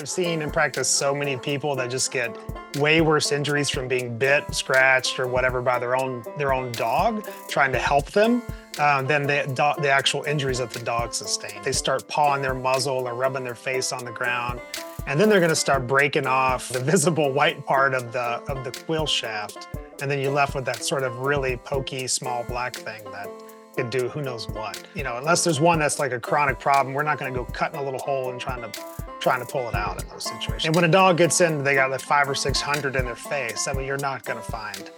I've seen in practice so many people that just get way worse injuries from being bit, scratched, or whatever by their own their own dog trying to help them um, than the, do- the actual injuries that the dog sustained. They start pawing their muzzle or rubbing their face on the ground, and then they're going to start breaking off the visible white part of the of the quill shaft, and then you're left with that sort of really pokey small black thing that could do who knows what. You know, unless there's one that's like a chronic problem, we're not going to go cutting a little hole and trying to trying to pull it out in those situations. And when a dog gets in, they got like five or six hundred in their face. I mean, you're not going to find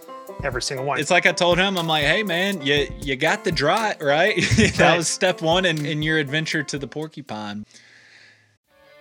every single one. It's like I told him, I'm like, hey man, you you got the dry right. that Right. was step one in, in your adventure to the porcupine.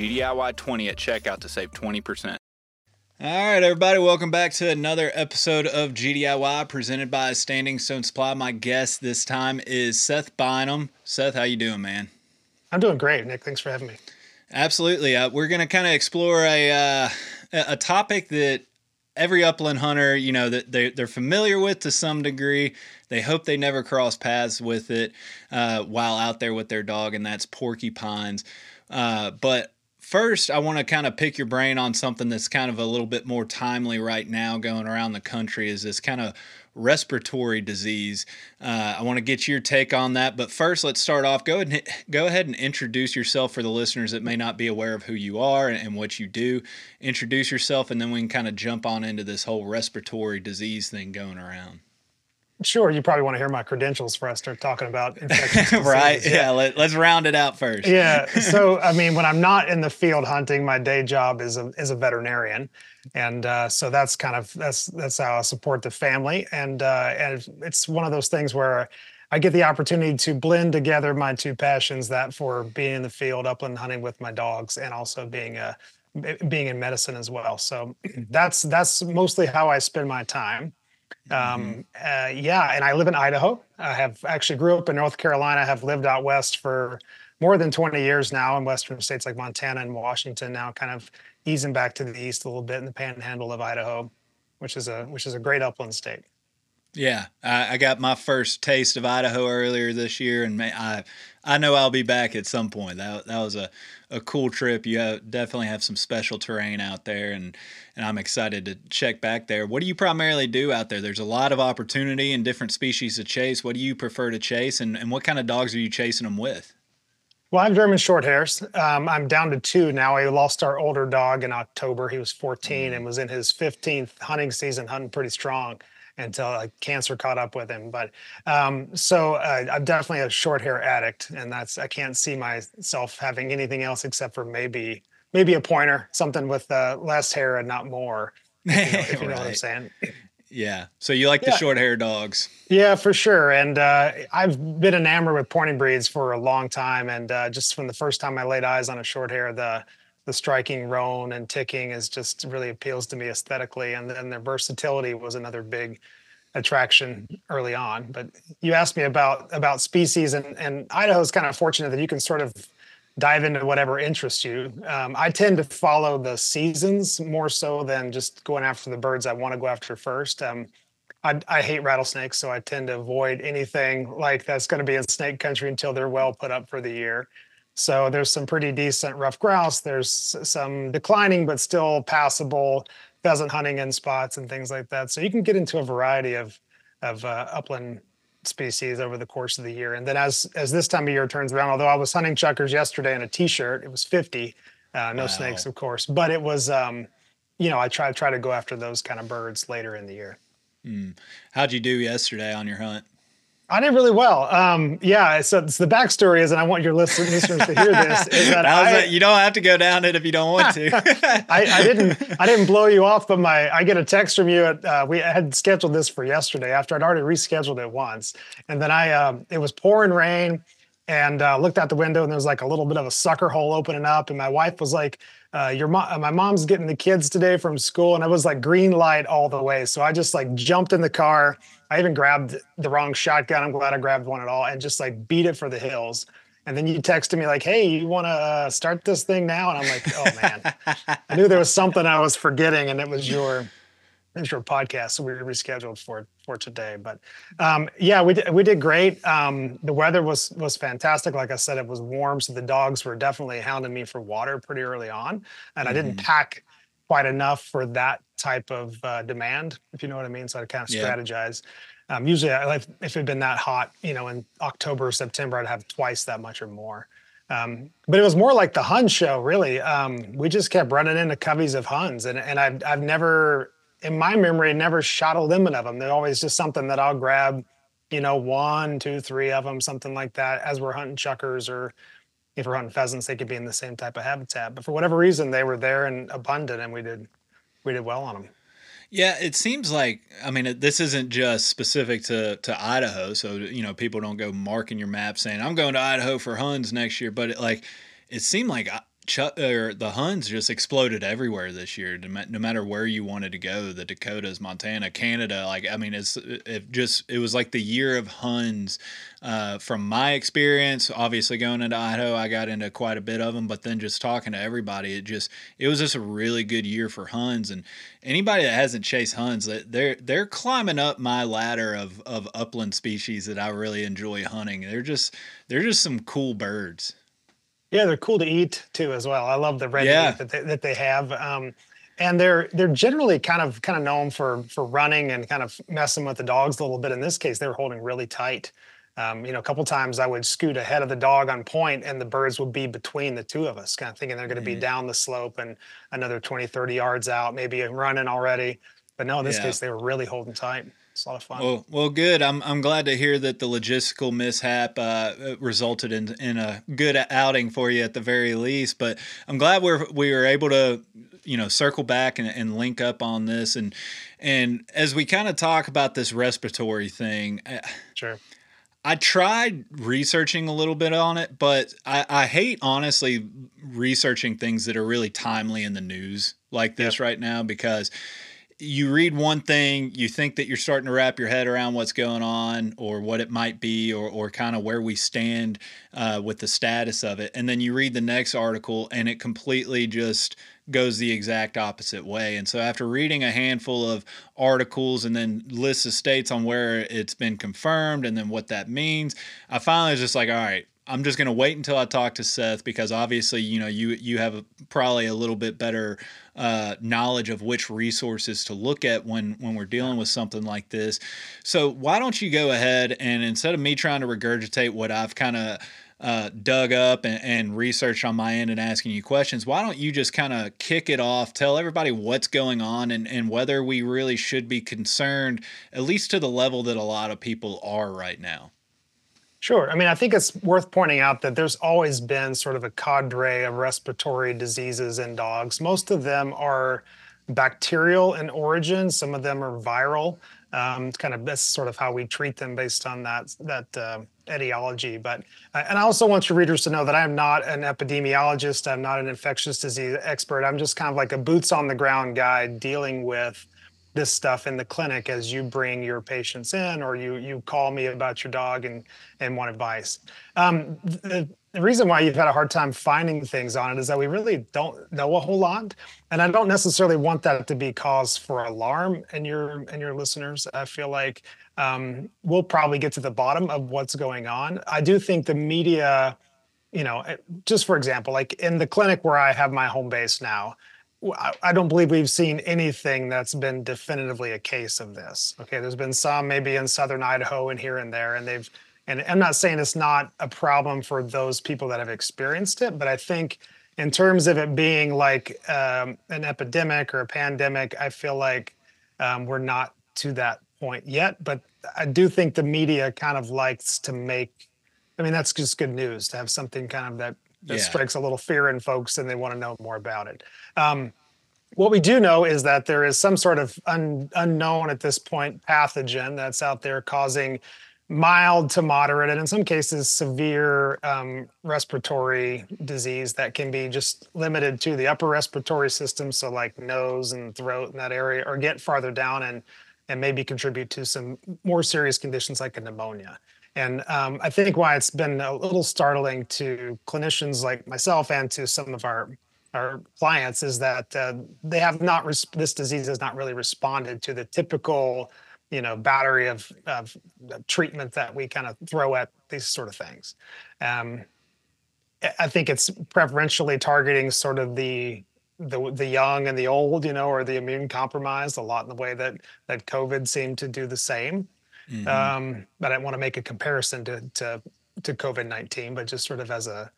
GDIY20 at checkout to save 20%. All right, everybody, welcome back to another episode of GDIY presented by Standing Stone Supply. My guest this time is Seth Bynum. Seth, how you doing, man? I'm doing great, Nick. Thanks for having me. Absolutely. Uh, we're going to kind of explore a uh, a topic that every upland hunter, you know, that they, they're familiar with to some degree. They hope they never cross paths with it uh, while out there with their dog, and that's porcupines. Uh, but first, I want to kind of pick your brain on something that's kind of a little bit more timely right now going around the country is this kind of respiratory disease. Uh, I want to get your take on that, but first, let's start off. Go ahead, and, go ahead and introduce yourself for the listeners that may not be aware of who you are and, and what you do. Introduce yourself, and then we can kind of jump on into this whole respiratory disease thing going around. Sure, you probably want to hear my credentials before I start talking about infectious right? diseases. Yeah. Let, let's round it out first. yeah. So, I mean, when I'm not in the field hunting, my day job is a is a veterinarian, and uh, so that's kind of that's that's how I support the family, and uh, and it's one of those things where I get the opportunity to blend together my two passions: that for being in the field, upland hunting with my dogs, and also being a being in medicine as well. So that's that's mostly how I spend my time. Um, uh, yeah, and I live in Idaho. I have actually grew up in North Carolina. Have lived out west for more than 20 years now in western states like Montana and Washington. Now, kind of easing back to the east a little bit in the Panhandle of Idaho, which is a which is a great upland state. Yeah, I, I got my first taste of Idaho earlier this year, and I I know I'll be back at some point. That that was a, a cool trip. You have, definitely have some special terrain out there, and and I'm excited to check back there. What do you primarily do out there? There's a lot of opportunity and different species to chase. What do you prefer to chase, and, and what kind of dogs are you chasing them with? Well, I have German short hairs. Um, I'm down to two now. I lost our older dog in October. He was 14 and was in his 15th hunting season, hunting pretty strong until uh, cancer caught up with him. But um, so uh, I'm definitely a short hair addict, and that's I can't see myself having anything else except for maybe maybe a pointer, something with uh, less hair and not more. If you know, if you know what I'm saying. Yeah. So you like the short hair dogs? Yeah, for sure. And uh, I've been enamored with pointing breeds for a long time. And uh, just from the first time I laid eyes on a short hair, the the striking roan and ticking is just really appeals to me aesthetically. And then their versatility was another big attraction early on. But you asked me about about species, and and Idaho is kind of fortunate that you can sort of dive into whatever interests you. Um, I tend to follow the seasons more so than just going after the birds I want to go after first. Um, I, I hate rattlesnakes, so I tend to avoid anything like that's going to be in snake country until they're well put up for the year. So there's some pretty decent rough grouse. There's some declining but still passable pheasant hunting in spots and things like that. So you can get into a variety of of uh, upland species over the course of the year. And then as as this time of year turns around, although I was hunting chukars yesterday in a t-shirt, it was 50. Uh, no wow. snakes, of course, but it was, um, you know, I try try to go after those kind of birds later in the year. Mm. How'd you do yesterday on your hunt? I did really well. Um, yeah. So, the backstory is, and I want your listeners to hear this, is that, I, you don't have to go down it if you don't want to. I, I, didn't. I didn't blow you off, but my I get a text from you. At, uh, we had scheduled this for yesterday after I'd already rescheduled it once, and then I um, it was pouring rain, and uh, looked out the window and there was like a little bit of a sucker hole opening up, and my wife was like. Uh, your mom, my mom's getting the kids today from school, and I was like green light all the way. So I just like jumped in the car, I even grabbed the wrong shotgun. I'm glad I grabbed one at all and just like beat it for the hills. And then you texted me like, "Hey, you want to uh, start this thing now?" And I'm like, "Oh man, I knew there was something I was forgetting, and it was your, it was your podcast, so we rescheduled for for today." But um, yeah, we did, we did great. Um, the weather was was fantastic. Like I said, it was warm, so the dogs were definitely hounding me for water pretty early on, and mm-hmm. I didn't mm-hmm. pack quite enough for that type of uh, demand, if you know what I mean. So I kind of yeah. strategize. Um, usually, I, if it had been that hot, you know, in October or September, I'd have twice that much or more. Um, but it was more like the Hun show, really. Um, we just kept running into coveys of Huns, and and I've I've never, in my memory, never shot a limit of them. They're always just something that I'll grab, you know, one, two, three of them, something like that, as we're hunting chukars or if we're hunting pheasants, they could be in the same type of habitat. But for whatever reason, they were there and abundant, and we did we did well on them. Yeah, it seems like I mean this isn't just specific to to Idaho, so you know people don't go marking your map saying I'm going to Idaho for Huns next year, but it, like it seemed like uh, Or the Huns just exploded everywhere this year. No matter where you wanted to go, the Dakotas, Montana, Canada. Like I mean, it's it just it was like the year of Huns. Uh, from my experience, obviously going into Idaho, I got into quite a bit of them. But then just talking to everybody, it just it was just a really good year for Huns. And anybody that hasn't chased Huns, they're they're climbing up my ladder of of upland species that I really enjoy hunting. They're just they're just some cool birds. Yeah, they're cool to eat too as well. I love the red yeah. meat that they, that they have. Um, and they're they're generally kind of kind of known for for running and kind of messing with the dogs a little bit. In this case, they were holding really tight. Um, you know, a couple times I would scoot ahead of the dog on point and the birds would be between the two of us, kind of thinking they're going to mm-hmm. be down the slope and another 20, 30 yards out, maybe running already. But no, in this yeah. case, they were really holding tight. It's a lot of fun. Well, well, good. I'm I'm glad to hear that the logistical mishap uh, resulted in in a good outing for you at the very least. But I'm glad we're we were able to you know circle back and, and link up on this and and as we kind of talk about this respiratory thing. Uh, sure. I tried researching a little bit on it, but I, I, hate honestly researching things that are really timely in the news like this yep. right now because you read one thing, you think that you're starting to wrap your head around what's going on or what it might be or, or kind of where we stand uh, with the status of it. And then you read the next article and it completely just goes the exact opposite way. And so after reading a handful of articles and then lists of states on where it's been confirmed and then what that means, I finally was just like, all right, I'm just going to wait until I talk to Seth because obviously, you know, you you have probably a little bit better uh, knowledge of which resources to look at when when we're dealing with something like this. So why don't you go ahead and instead of me trying to regurgitate what I've kind of uh, dug up and, and, researched on my end and asking you questions, why don't you just kind of kick it off, tell everybody what's going on and, and whether we really should be concerned, at least to the level that a lot of people are right now? Sure. I mean, I think it's worth pointing out that there's always been sort of a cadre of respiratory diseases in dogs. Most of them are bacterial in origin, some of them are viral. Um, kind of that's sort of how we treat them based on that that uh, etiology. But uh, and I also want your readers to know that I am not an epidemiologist. I'm not an infectious disease expert. I'm just kind of like a boots on the ground guy dealing with this stuff in the clinic as you bring your patients in or you you call me about your dog and and want advice. Um, the, the reason why you've had a hard time finding things on it is that we really don't know a whole lot and i don't necessarily want that to be cause for alarm in your in your listeners. I feel like um, we'll probably get to the bottom of what's going on. I do think the media you know just for example like in the clinic where i have my home base now I don't believe we've seen anything that's been definitively a case of this. Okay, there's been some maybe in southern Idaho and here and there, and they've. And I'm not saying it's not a problem for those people that have experienced it, but I think in terms of it being like um, an epidemic or a pandemic, I feel like um, we're not to that point yet. But I do think the media kind of likes to make. I mean, that's just good news to have something kind of that that yeah. strikes a little fear in folks and they want to know more about it. Um, what we do know is that there is some sort of un, unknown at this point pathogen that's out there causing mild to moderate and in some cases severe um, respiratory disease that can be just limited to the upper respiratory system so like nose and throat in that area or get farther down and and maybe contribute to some more serious conditions like a pneumonia and um, i think why it's been a little startling to clinicians like myself and to some of our our clients is that uh, they have not res- this disease has not really responded to the typical you know battery of, of treatment that we kind of throw at these sort of things. Um, i think it's preferentially targeting sort of the the the young and the old you know or the immune compromised a lot in the way that that covid seemed to do the same mm-hmm. um, but i don't want to make a comparison to to to covid-19 but just sort of as a,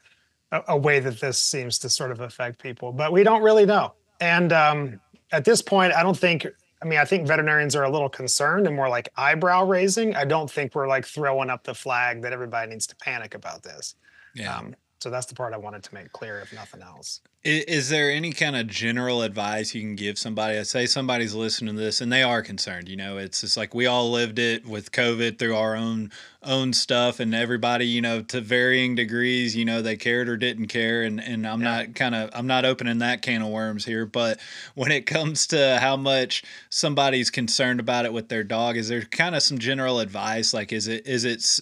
a a way that this seems to sort of affect people but we don't really know and um, at this point i don't think I mean, I think veterinarians are a little concerned and more like eyebrow raising. I don't think we're like throwing up the flag that everybody needs to panic about this. Yeah. Um, so that's the part I wanted to make clear, if nothing else. Is, is, there any kind of general advice you can give somebody? I say somebody's listening to this and they are concerned. You know, it's just like we all lived it with COVID through our own own stuff, and everybody, you know, to varying degrees, you know, they cared or didn't care. And and I'm yeah. not kind of I'm not opening that can of worms here, but when it comes to how much somebody's concerned about it with their dog, is there kind of some general advice? Like, is it is it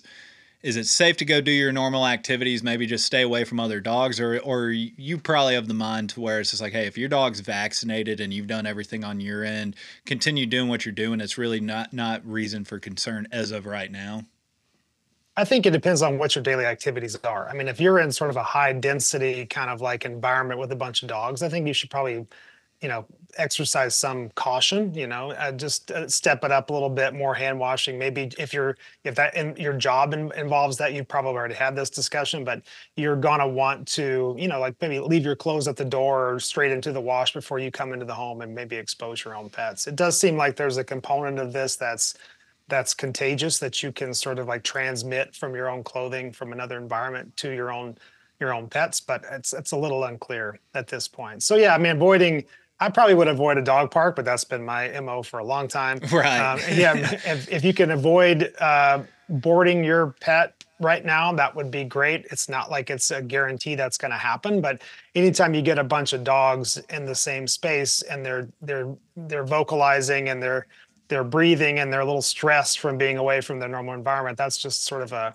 is it safe to go do your normal activities maybe just stay away from other dogs or or you probably have the mind to where it's just like hey if your dog's vaccinated and you've done everything on your end continue doing what you're doing it's really not not reason for concern as of right now I think it depends on what your daily activities are. I mean, if you're in sort of a high density kind of like environment with a bunch of dogs, I think you should probably you know exercise some caution you know uh, just uh, step it up a little bit more hand washing. Maybe if you're if that in your job in, involves that you've probably already had this discussion but you're gonna want to you know like maybe leave your clothes at the door or straight into the wash before you come into the home and maybe expose your own pets. It does seem like there's a component of this that's that's contagious that you can sort of like transmit from your own clothing from another environment to your own your own pets but it's it's a little unclear at this point. So yeah i mean avoiding I probably would avoid a dog park, but that's been my mo for a long time. Right. Um, yeah. if, if you can avoid uh, boarding your pet right now, that would be great. It's not like it's a guarantee that's going to happen, but anytime you get a bunch of dogs in the same space and they're they're they're vocalizing and they're they're breathing and they're a little stressed from being away from their normal environment, that's just sort of a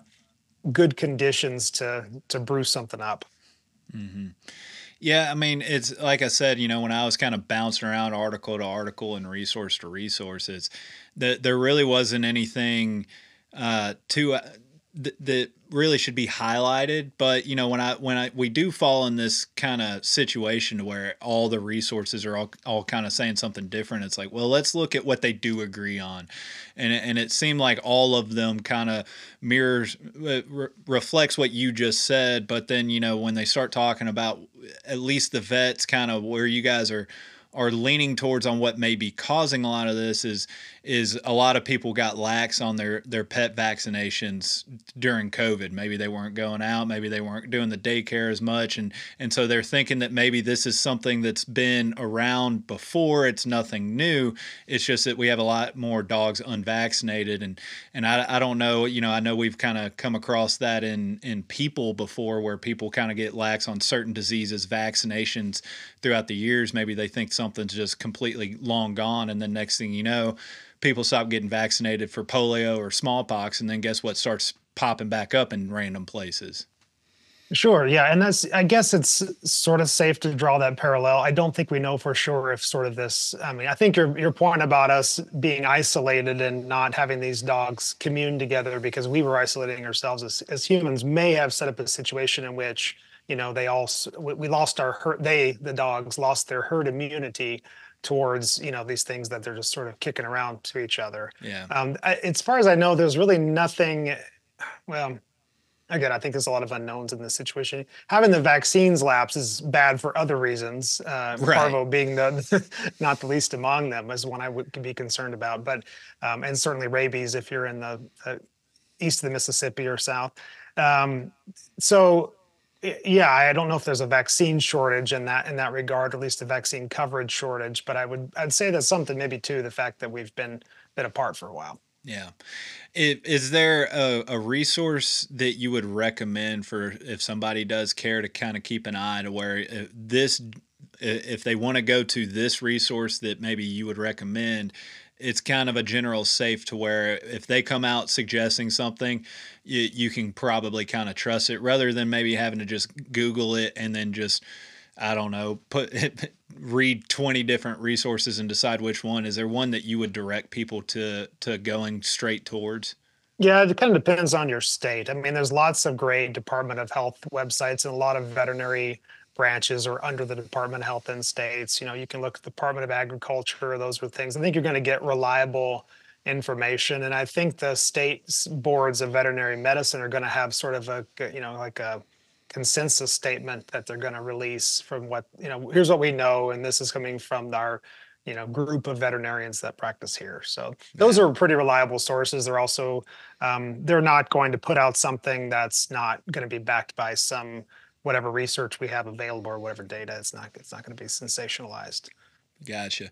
good conditions to to brew something up. Mm-hmm. Yeah, I mean, it's like I said, you know, when I was kind of bouncing around article to article and resource to resources, that there really wasn't anything uh, to uh, th- that really should be highlighted. But you know, when I when I we do fall in this kind of situation where all the resources are all all kind of saying something different, it's like, well, let's look at what they do agree on, and and it seemed like all of them kind of mirrors uh, re- reflects what you just said. But then you know when they start talking about at least the vets, kind of where you guys are are leaning towards on what may be causing a lot of this is is a lot of people got lax on their their pet vaccinations during COVID. Maybe they weren't going out, maybe they weren't doing the daycare as much, and and so they're thinking that maybe this is something that's been around before. It's nothing new. It's just that we have a lot more dogs unvaccinated, and and I, I don't know. You know, I know we've kind of come across that in in people before, where people kind of get lax on certain diseases, vaccinations throughout the years. Maybe they think something's just completely long gone, and then next thing you know people stop getting vaccinated for polio or smallpox, and then guess what starts popping back up in random places. Sure, yeah, and that's I guess it's sort of safe to draw that parallel. I don't think we know for sure if sort of this. I mean, I think your your point about us being isolated and not having these dogs commune together because we were isolating ourselves as, as humans may have set up a situation in which you know they all we lost our herd. They the dogs lost their herd immunity towards you know these things that they're just sort of kicking around to each other. Yeah. Um, I, as far as I know, there's really nothing. Well, again, I think there's a lot of unknowns in this situation. Having the vaccines lapse is bad for other reasons. Uh, right. Parvo being the not the least among them is one I would be concerned about. But um, and certainly rabies if you're in the uh, east of the Mississippi or south. Um, so yeah, I don't know if there's a vaccine shortage in that in that regard, or at least a vaccine coverage shortage. But I would I'd say that's something maybe too the fact that we've been been apart for a while. Yeah. Is there a, a, resource that you would recommend for if somebody does care to kind of keep an eye to where uh, this, if they want to go to this resource that maybe you would recommend, it's kind of a general safe to where if they come out suggesting something, you, you can probably kind of trust it rather than maybe having to just Google it and then just I don't know, put read 20 different resources and decide which one. Is there one that you would direct people to to going straight towards? Yeah, it kind of depends on your state. I mean, there's lots of great Department of Health websites and a lot of veterinary branches or under the Department of Health in states. You know, you can look at the Department of Agriculture, those are things. I think you're going to get reliable information. And I think the state boards of veterinary medicine are going to have sort of a, you know, like a consensus statement that they're going to release from what you know here's what we know and this is coming from our you know group of veterinarians that practice here so those are pretty reliable sources they're also um, they're not going to put out something that's not going to be backed by some whatever research we have available or whatever data it's not it's not going to be sensationalized Gotcha.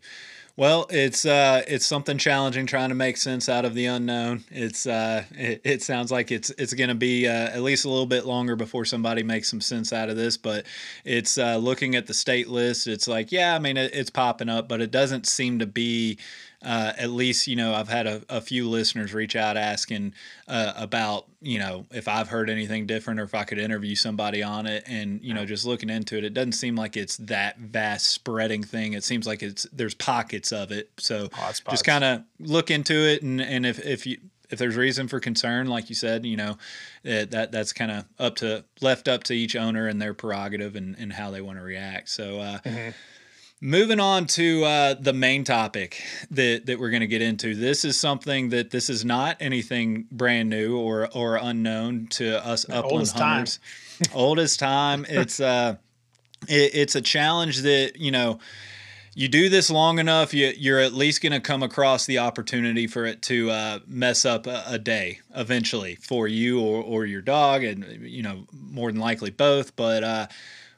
Well, it's uh, it's something challenging trying to make sense out of the unknown. It's uh, it, it sounds like it's it's going to be uh, at least a little bit longer before somebody makes some sense out of this. But it's uh, looking at the state list. It's like, yeah, I mean, it, it's popping up, but it doesn't seem to be uh, at least you know I've had a, a few listeners reach out asking uh, about you know if I've heard anything different or if I could interview somebody on it. And you know just looking into it it doesn't seem like it's that vast spreading thing. It seems like it's there's pockets of it. So just kind of look into it. And and if if you if there's reason for concern, like you said, you know, that, that that's kind of up to left up to each owner and their prerogative and, and how they want to react. So, uh, mm-hmm. Moving on to uh, the main topic that, that we're going to get into. This is something that this is not anything brand new or or unknown to us upland Oldest hunters. Time. Oldest time. It's uh, it, it's a challenge that you know you do this long enough, you, you're at least going to come across the opportunity for it to uh, mess up a, a, day eventually for you or, or your dog, and you know more than likely both. But uh,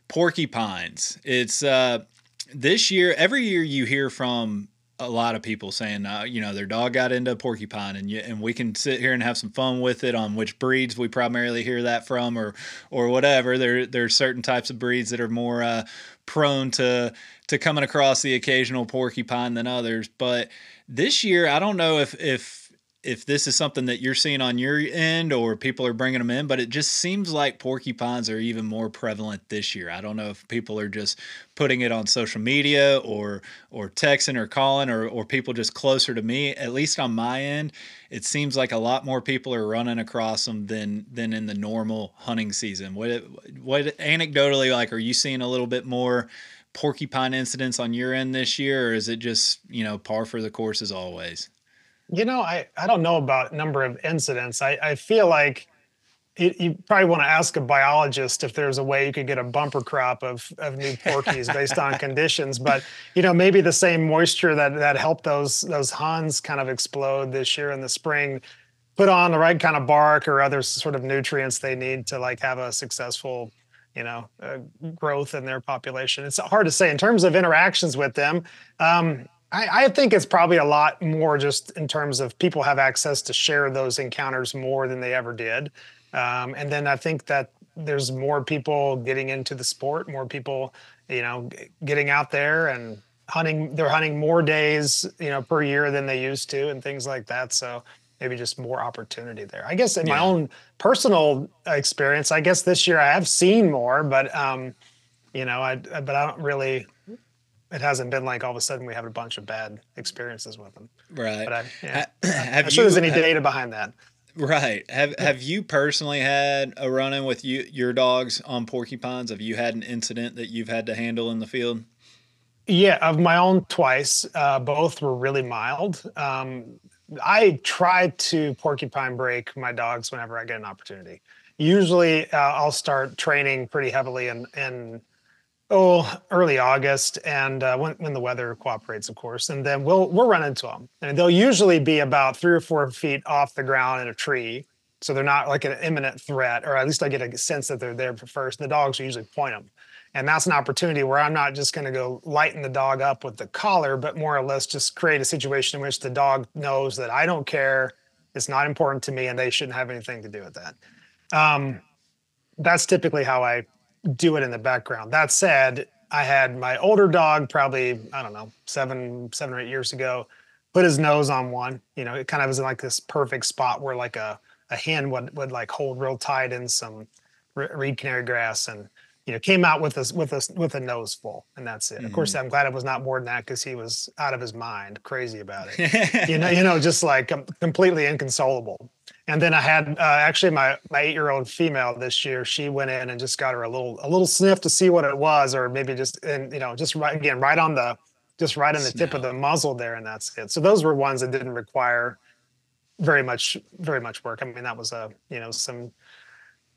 porcupines, it's uh, this year, every year you hear from a lot of people saying, uh, you know, their dog got into a porcupine, and you, and we can sit here and have some fun with it on which breeds we primarily hear that from, or or whatever. There there's certain types of breeds that are more uh, prone to to coming across the occasional porcupine than others. But this year, I don't know if if if this is something that you're seeing on your end or people are bringing them in, but it just seems like porcupines are even more prevalent this year. I don't know if people are just putting it on social media or or texting or calling or or people just closer to me. At least on my end, it seems like a lot more people are running across them than than in the normal hunting season. What what anecdotally like are you seeing a little bit more porcupine incidents on your end this year or is it just, you know, par for the course as always? You know, I, I don't know about number of incidents. I, I feel like it, you probably want to ask a biologist if there's a way you could get a bumper crop of, of new porkies based on conditions. But you know, maybe the same moisture that that helped those those Huns kind of explode this year in the spring, put on the right kind of bark or other sort of nutrients they need to like have a successful you know uh, growth in their population. It's hard to say in terms of interactions with them. Um, I, I, think it's probably a lot more just in terms of people have access to share those encounters more than they ever did. Um, and then I think that there's more people getting into the sport, more people, you know, getting out there and hunting. They're hunting more days, you know, per year than they used to, and things like that. So maybe just more opportunity there. I guess in yeah. my own personal experience, I guess this year I have seen more, but um, you know, I but I don't really it hasn't been like all of a sudden we have a bunch of bad experiences with them. Right. But I, yeah, have I'm sure there's any have, data behind that. Right. Have Have you personally had a run in with you your dogs on porcupines? Have you had an incident that you've had to handle in the field? Yeah, of my own twice. Uh, both were really mild. Um, I try to porcupine break my dogs whenever I get an opportunity usually uh, I'll start training pretty heavily and in oh early August and uh, when when the weather cooperates, of course, and then we'll we'll run into them, and they'll usually be about three or four feet off the ground in a tree, so they're not like an imminent threat, or at least I get a sense that they're there first. The dogs usually point them. And that's an opportunity where I'm not just going to go lighten the dog up with the collar, but more or less just create a situation in which the dog knows that I don't care. It's not important to me and they shouldn't have anything to do with that. Um, that's typically how I do it in the background. That said, I had my older dog probably, I don't know, seven, seven or eight years ago, put his nose on one. You know, it kind of was in like this perfect spot where like a, a hen would, would like hold real tight in some reed canary grass and you know, came out with us with us with a nose full, and that's it. Mm-hmm. Of course, mm-hmm. I'm glad it was not more than that because he was out of his mind, crazy about it. you know, you know, just like completely inconsolable. And then I had uh, actually my my eight year old female this year. She went in and just got her a little a little sniff to see what it was, or maybe just and you know just right again right on the just right on the tip of the muzzle there, and that's it. So those were ones that didn't require very much very much work. I mean, that was a you know some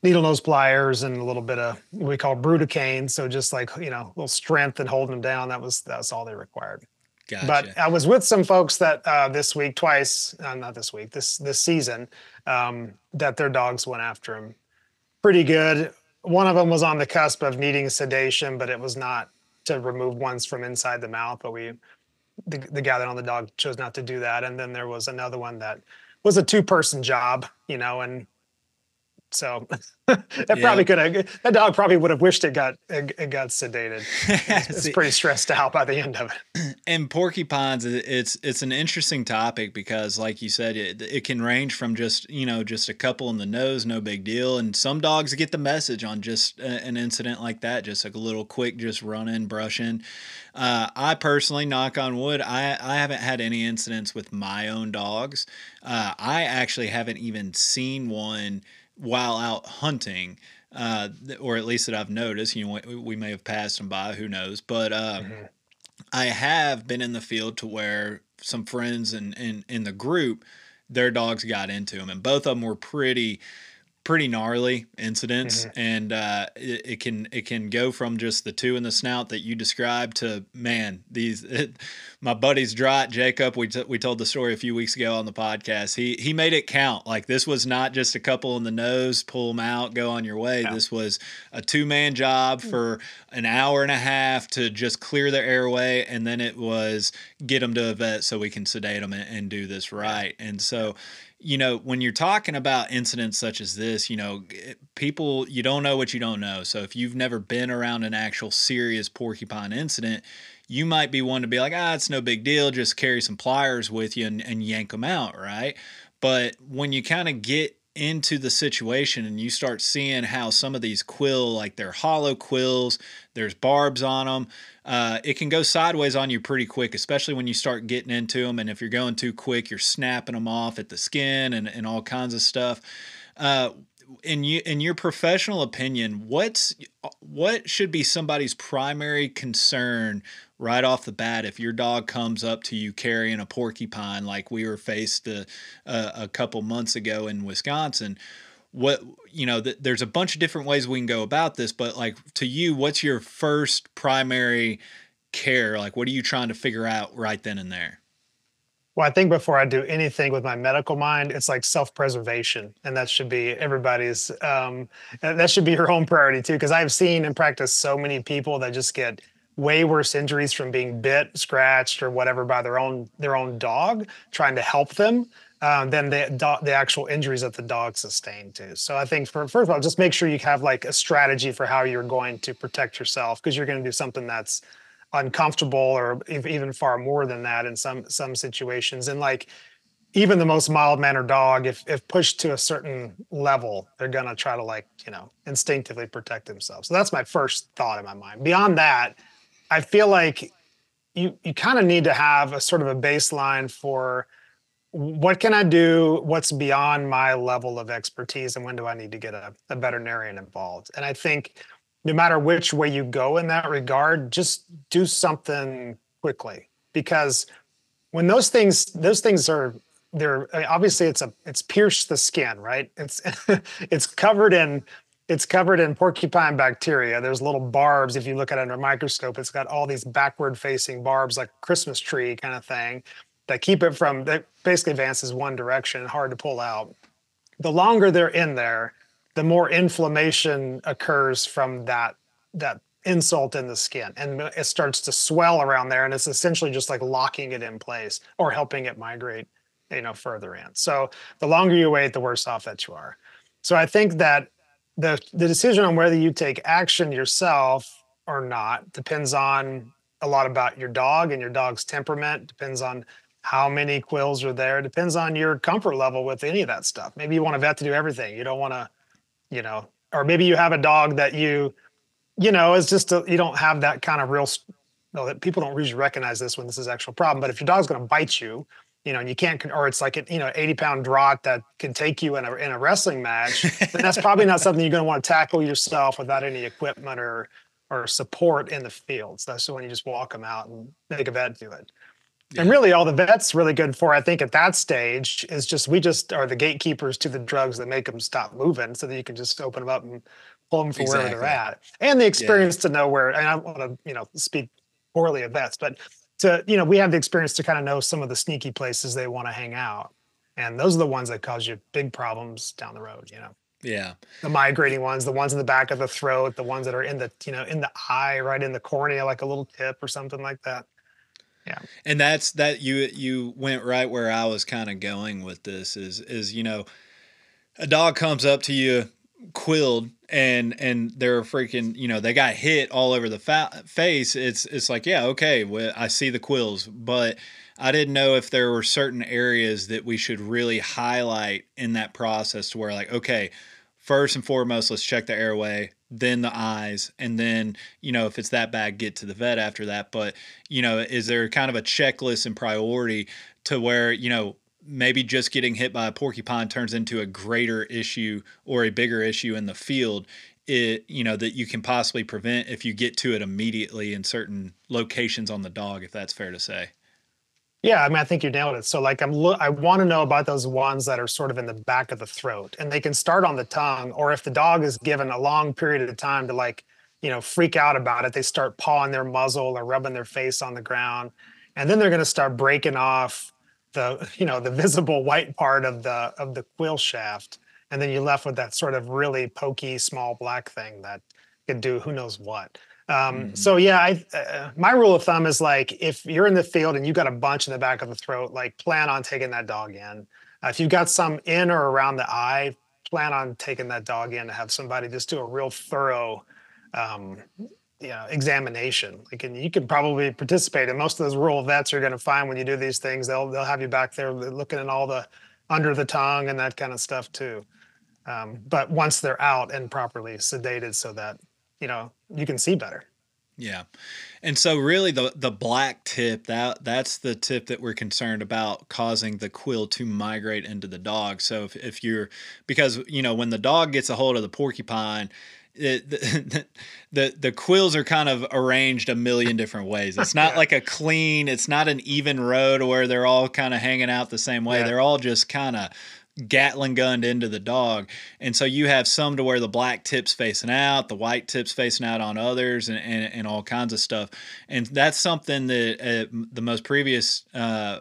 needle nose pliers and a little bit of what we call brutocane. So just like, you know, a little strength and holding them down. That was, that's all they required. Gotcha. But I was with some folks that uh, this week, twice, uh, not this week, this this season, um, that their dogs went after him pretty good. One of them was on the cusp of needing sedation, but it was not to remove ones from inside the mouth. But we, the, the guy that on the dog chose not to do that. And then there was another one that was a two person job, you know, and so that yeah. probably could have that dog probably would have wished it got it, it got sedated. It's, it's pretty stressed out by the end of it. And porcupines, it's it's an interesting topic because, like you said, it, it can range from just you know just a couple in the nose, no big deal, and some dogs get the message on just a, an incident like that, just like a little quick, just running, brushing. Uh, I personally, knock on wood, I, I haven't had any incidents with my own dogs. Uh, I actually haven't even seen one while out hunting, uh, or at least that I've noticed. You know, we, we may have passed them by, who knows? But uh, mm-hmm. I have been in the field to where some friends in, in, in the group, their dogs got into them, and both of them were pretty pretty gnarly incidents mm-hmm. and uh, it, it, can it can go from just the two in the snout that you described to man these it, my buddy's Draht Jacob we, t- we told the story a few weeks ago on the podcast he he made it count like this was not just a couple in the nose pull them out go on your way yeah. this was a two man job mm. for an hour and a half to just clear the airway and then it was get them to a vet so we can sedate them and, and do this right and so you know, when you're talking about incidents such as this, you know, people, you don't know what you don't know. So if you've never been around an actual serious porcupine incident, you might be one to be like, ah, it's no big deal. Just carry some pliers with you and, and yank them out, right? But when you kind of get into the situation and you start seeing how some of these quill, like they're hollow quills, there's barbs on them, uh, it can go sideways on you pretty quick, especially when you start getting into them. And if you're going too quick, you're snapping them off at the skin and, and all kinds of stuff. Uh, in you in your professional opinion, what's what should be somebody's primary concern right off the bat if your dog comes up to you carrying a porcupine like we were faced a, a, a couple months ago in Wisconsin? What you know, th- there's a bunch of different ways we can go about this, but like to you, what's your first primary care? Like, what are you trying to figure out right then and there? Well, I think before I do anything with my medical mind, it's like self-preservation, and that should be everybody's. Um, that should be your own priority too, because I've seen and practiced so many people that just get way worse injuries from being bit, scratched, or whatever by their own their own dog trying to help them um, than the the actual injuries that the dog sustained too. So I think for first of all, just make sure you have like a strategy for how you're going to protect yourself because you're going to do something that's uncomfortable or even far more than that in some some situations. And like even the most mild mannered dog if if pushed to a certain level they're going to try to like you know instinctively protect themselves. So that's my first thought in my mind. Beyond that i feel like you you kind of need to have a sort of a baseline for what can i do what's beyond my level of expertise and when do i need to get a, a veterinarian involved and i think no matter which way you go in that regard, just do something quickly because when those things those things are they're eh, obviously it's a it's pierced the skin, right? It's it's covered in it's covered in porcupine bacteria. There's little barbs. If you look at it under a microscope, it's got all these backward facing barbs, like Christmas tree kind of thing, that keep it from that basically advances one direction, hard to pull out. The longer they're in there, the more inflammation occurs from that that insult in the skin and it starts to swell around there and it's essentially just like locking it in place or helping it migrate you know further in so the longer you wait the worse off that you are so i think that the the decision on whether you take action yourself or not depends on a lot about your dog and your dog's temperament depends on how many quills are there It depends on your comfort level with any of that stuff maybe you want a vet to do everything you don't want to you know or maybe you have a dog that you you know, it's just a, you don't have that kind of real. No, that people don't usually recognize this when this is actual problem. But if your dog's going to bite you, you know, and you can't, or it's like a you know, eighty pound draht that can take you in a in a wrestling match, then that's probably not something you're going to want to tackle yourself without any equipment or or support in the fields. That's when you just walk them out and make a vet do it. Yeah. And really, all the vet's really good for, I think, at that stage is just we just are the gatekeepers to the drugs that make them stop moving, so that you can just open them up and pull them from exactly. wherever they're at, and the experience yeah. to know where. And I don't want to, you know, speak poorly of vets, but to you know, we have the experience to kind of know some of the sneaky places they want to hang out, and those are the ones that cause you big problems down the road. You know. Yeah. The migrating ones, the ones in the back of the throat, the ones that are in the, you know, in the eye, right in the cornea, like a little tip or something like that. Yeah. And that's that you you went right where I was kind of going with this is is you know a dog comes up to you quilled and and they're freaking you know they got hit all over the fa- face it's it's like yeah okay well, i see the quills but i didn't know if there were certain areas that we should really highlight in that process to where like okay first and foremost let's check the airway then the eyes and then you know if it's that bad get to the vet after that. But you know is there kind of a checklist and priority to where you know maybe just getting hit by a porcupine turns into a greater issue or a bigger issue in the field it you know that you can possibly prevent if you get to it immediately in certain locations on the dog if that's fair to say yeah i mean i think you nailed it. So like i'm lo- i want to know about those ones that are sort of in the back of the throat and they can start on the tongue or if the dog is given a long period of time to like you know freak out about it they start pawing their muzzle or rubbing their face on the ground and then they're going to start breaking off the you know the visible white part of the of the quill shaft and then you're left with that sort of really pokey small black thing that could do who knows what um, mm-hmm. so yeah I, uh, my rule of thumb is like if you're in the field and you got a bunch in the back of the throat like plan on taking that dog in. Uh, if you've got some in or around the eye plan on taking that dog in to have somebody just do a real thorough um, you know examination. Like and you can probably participate and most of those rural vets are going to find when you do these things they'll they'll have you back there looking at all the under the tongue and that kind of stuff too. Um, but once they're out and properly sedated so that you know you can see better yeah and so really the the black tip that that's the tip that we're concerned about causing the quill to migrate into the dog so if, if you're because you know when the dog gets a hold of the porcupine it, the, the the quills are kind of arranged a million different ways. It's not like a clean, it's not an even road where they're all kind of hanging out the same way. Yeah. They're all just kind of Gatling gunned into the dog. And so you have some to where the black tips facing out, the white tips facing out on others, and, and, and all kinds of stuff. And that's something that uh, the most previous uh,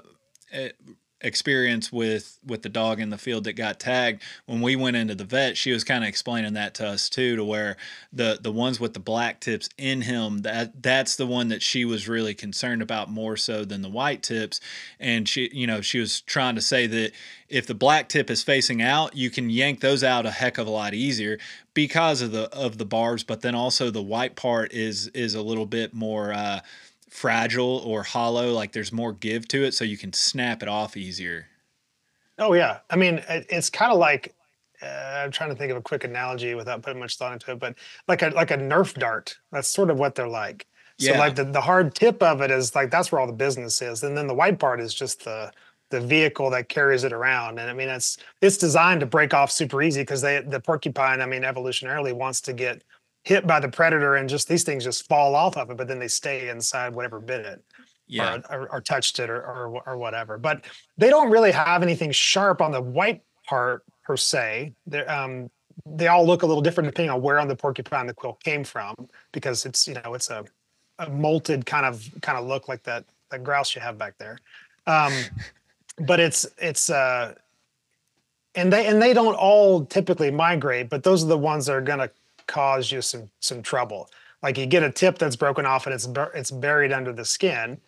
experience with with the dog in the field that got tagged when we went into the vet she was kind of explaining that to us too to where the the ones with the black tips in him that that's the one that she was really concerned about more so than the white tips. And she you know she was trying to say that if the black tip is facing out you can yank those out a heck of a lot easier because of the of the barbs but then also the white part is is a little bit more uh fragile or hollow, like there's more give to it, so you can snap it off easier. Oh yeah, I mean it's kind of like uh, I'm trying to think of a quick analogy without putting much thought into it, but like a like a Nerf dart. That's sort of what they're like. So yeah. like the, the hard tip of it is like that's where all the business is, and then the white part is just the the vehicle that carries it around. And I mean it's it's designed to break off super easy because they the porcupine, I mean evolutionarily wants to get hit by the predator and just these things just fall off of it, but then they stay inside whatever bit it. yeah. or, or, or, touched it or, or, or whatever. But they don't really have anything sharp on the white part per se. Um, they all look a little different depending on where on the porcupine the quill came from, because it's you know it's a, a molted kind of kind of look like that that grouse you have back there. Um, but it's it's uh, and they and they don't all typically migrate, but those are the ones that are going to cause you some some trouble. Like you get a tip that's broken off and it's it's buried under the skin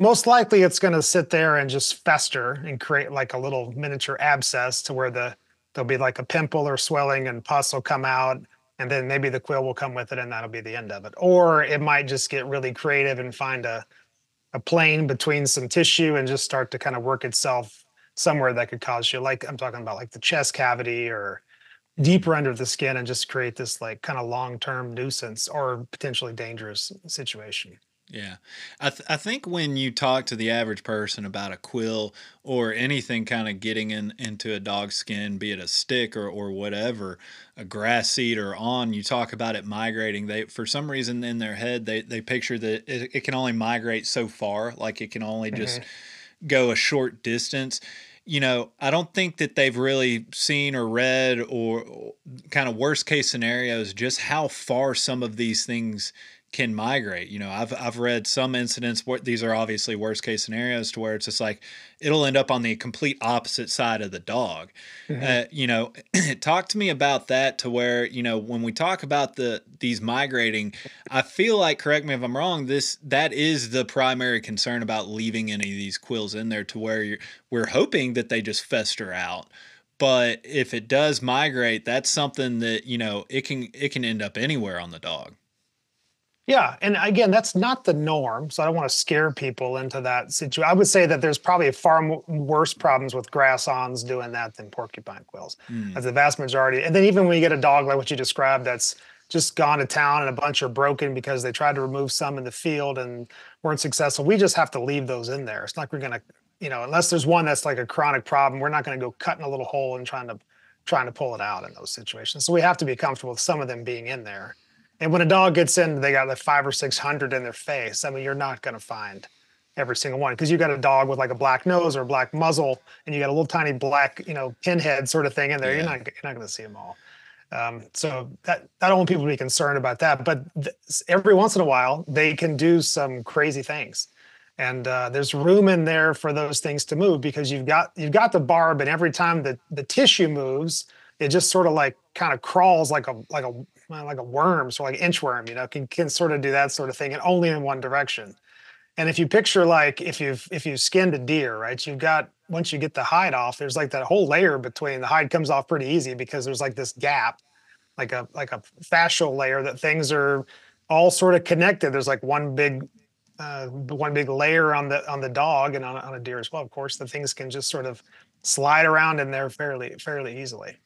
most likely it's going to sit there and just fester and create like a little miniature abscess to where the there'll be like a pimple or swelling and pus will come out and then maybe the quill will come with it and that'll be the end of it or it might just get really creative and find a a plane between some tissue and just start to kind of work itself somewhere that could cause you like i'm talking about like the chest cavity or deeper under the skin and just create this like kind of long-term nuisance or potentially dangerous situation yeah. I, th- I think when you talk to the average person about a quill or anything kind of getting in, into a dog's skin, be it a stick or, or whatever, a grass seed or on, you talk about it migrating. They, for some reason in their head, they, they picture that it, it can only migrate so far, like it can only just mm-hmm. go a short distance you know, I don't think that they've really seen or read or kind of worst case scenarios just how far some of these things can migrate. You know, I've I've read some incidents where these are obviously worst case scenarios to where it's just like it'll end up on the complete opposite side of the dog. Mm-hmm. Uh, you know, talk to me about that to where you know when we talk about the these migrating, I feel like correct me if I'm wrong. This that is the primary concern about leaving any of these quills in there to where you're, we're hoping that they just fester out but if it does migrate that's something that you know it can it can end up anywhere on the dog yeah, and again, that's not the norm. So I don't want to scare people into that situation. I would say that there's probably far worse problems with grass-awns doing that than porcupine quills. Mm. As the vast majority, and then even when you get a dog like what you described, that's just gone to town and a bunch are broken because they tried to remove some in the field and weren't successful. We just have to leave those in there. It's not like we're gonna, you know, unless there's one that's like a chronic problem, we're not gonna go cutting a little hole and trying to trying to pull it out in those situations. So we have to be comfortable with some of them being in there. And when a dog gets in, they got like five or six hundred in their face. I mean, you're not going to find every single one because you got a dog with like a black nose or a black muzzle, and you got a little tiny black, you know, pinhead sort of thing in there. Yeah. You're not you're not going to see them all. Um, so that I don't want people to be concerned about that. But th- every once in a while, they can do some crazy things, and uh, there's room in there for those things to move because you've got you've got the barb, and every time the the tissue moves, it just sort of like kind of crawls like a like a like a worm, so like inchworm, you know, can can sort of do that sort of thing, and only in one direction. And if you picture like if you've if you've skinned a deer, right, you've got once you get the hide off, there's like that whole layer between the hide comes off pretty easy because there's like this gap, like a like a fascial layer that things are all sort of connected. There's like one big uh, one big layer on the on the dog and on, on a deer as well. Of course, the things can just sort of slide around in there fairly fairly easily.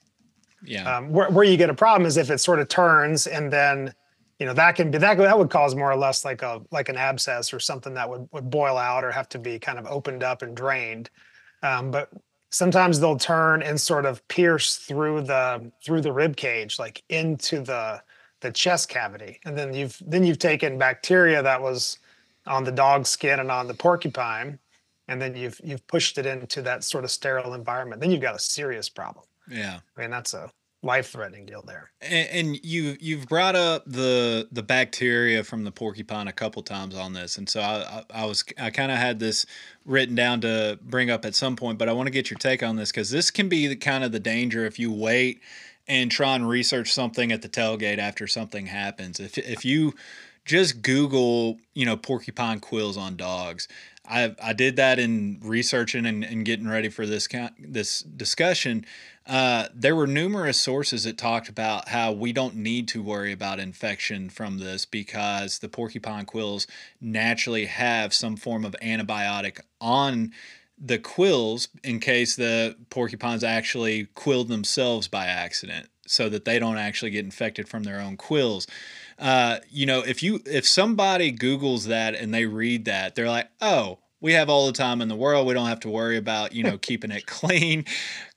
Yeah. Um, where, where you get a problem is if it sort of turns and then, you know, that can be that that would cause more or less like a like an abscess or something that would would boil out or have to be kind of opened up and drained. Um, but sometimes they'll turn and sort of pierce through the through the rib cage, like into the the chest cavity, and then you've then you've taken bacteria that was on the dog skin and on the porcupine, and then you've you've pushed it into that sort of sterile environment. Then you've got a serious problem. Yeah. I mean, that's a life threatening deal there. And, and, you you've brought up the the bacteria from the porcupine a couple times on this, and so I I, I was I kind of had this written down to bring up at some point, but I want to get your take on this because this can be the kind of the danger if you wait and try and research something at the tailgate after something happens. If if you just Google, you know, porcupine quills on dogs. I I did that in researching and, and getting ready for this this discussion uh, there were numerous sources that talked about how we don't need to worry about infection from this because the porcupine quills naturally have some form of antibiotic on the quills in case the porcupines actually quilled themselves by accident so that they don't actually get infected from their own quills. Uh, you know, if you if somebody Googles that and they read that, they're like, oh, we have all the time in the world. We don't have to worry about, you know, keeping it clean.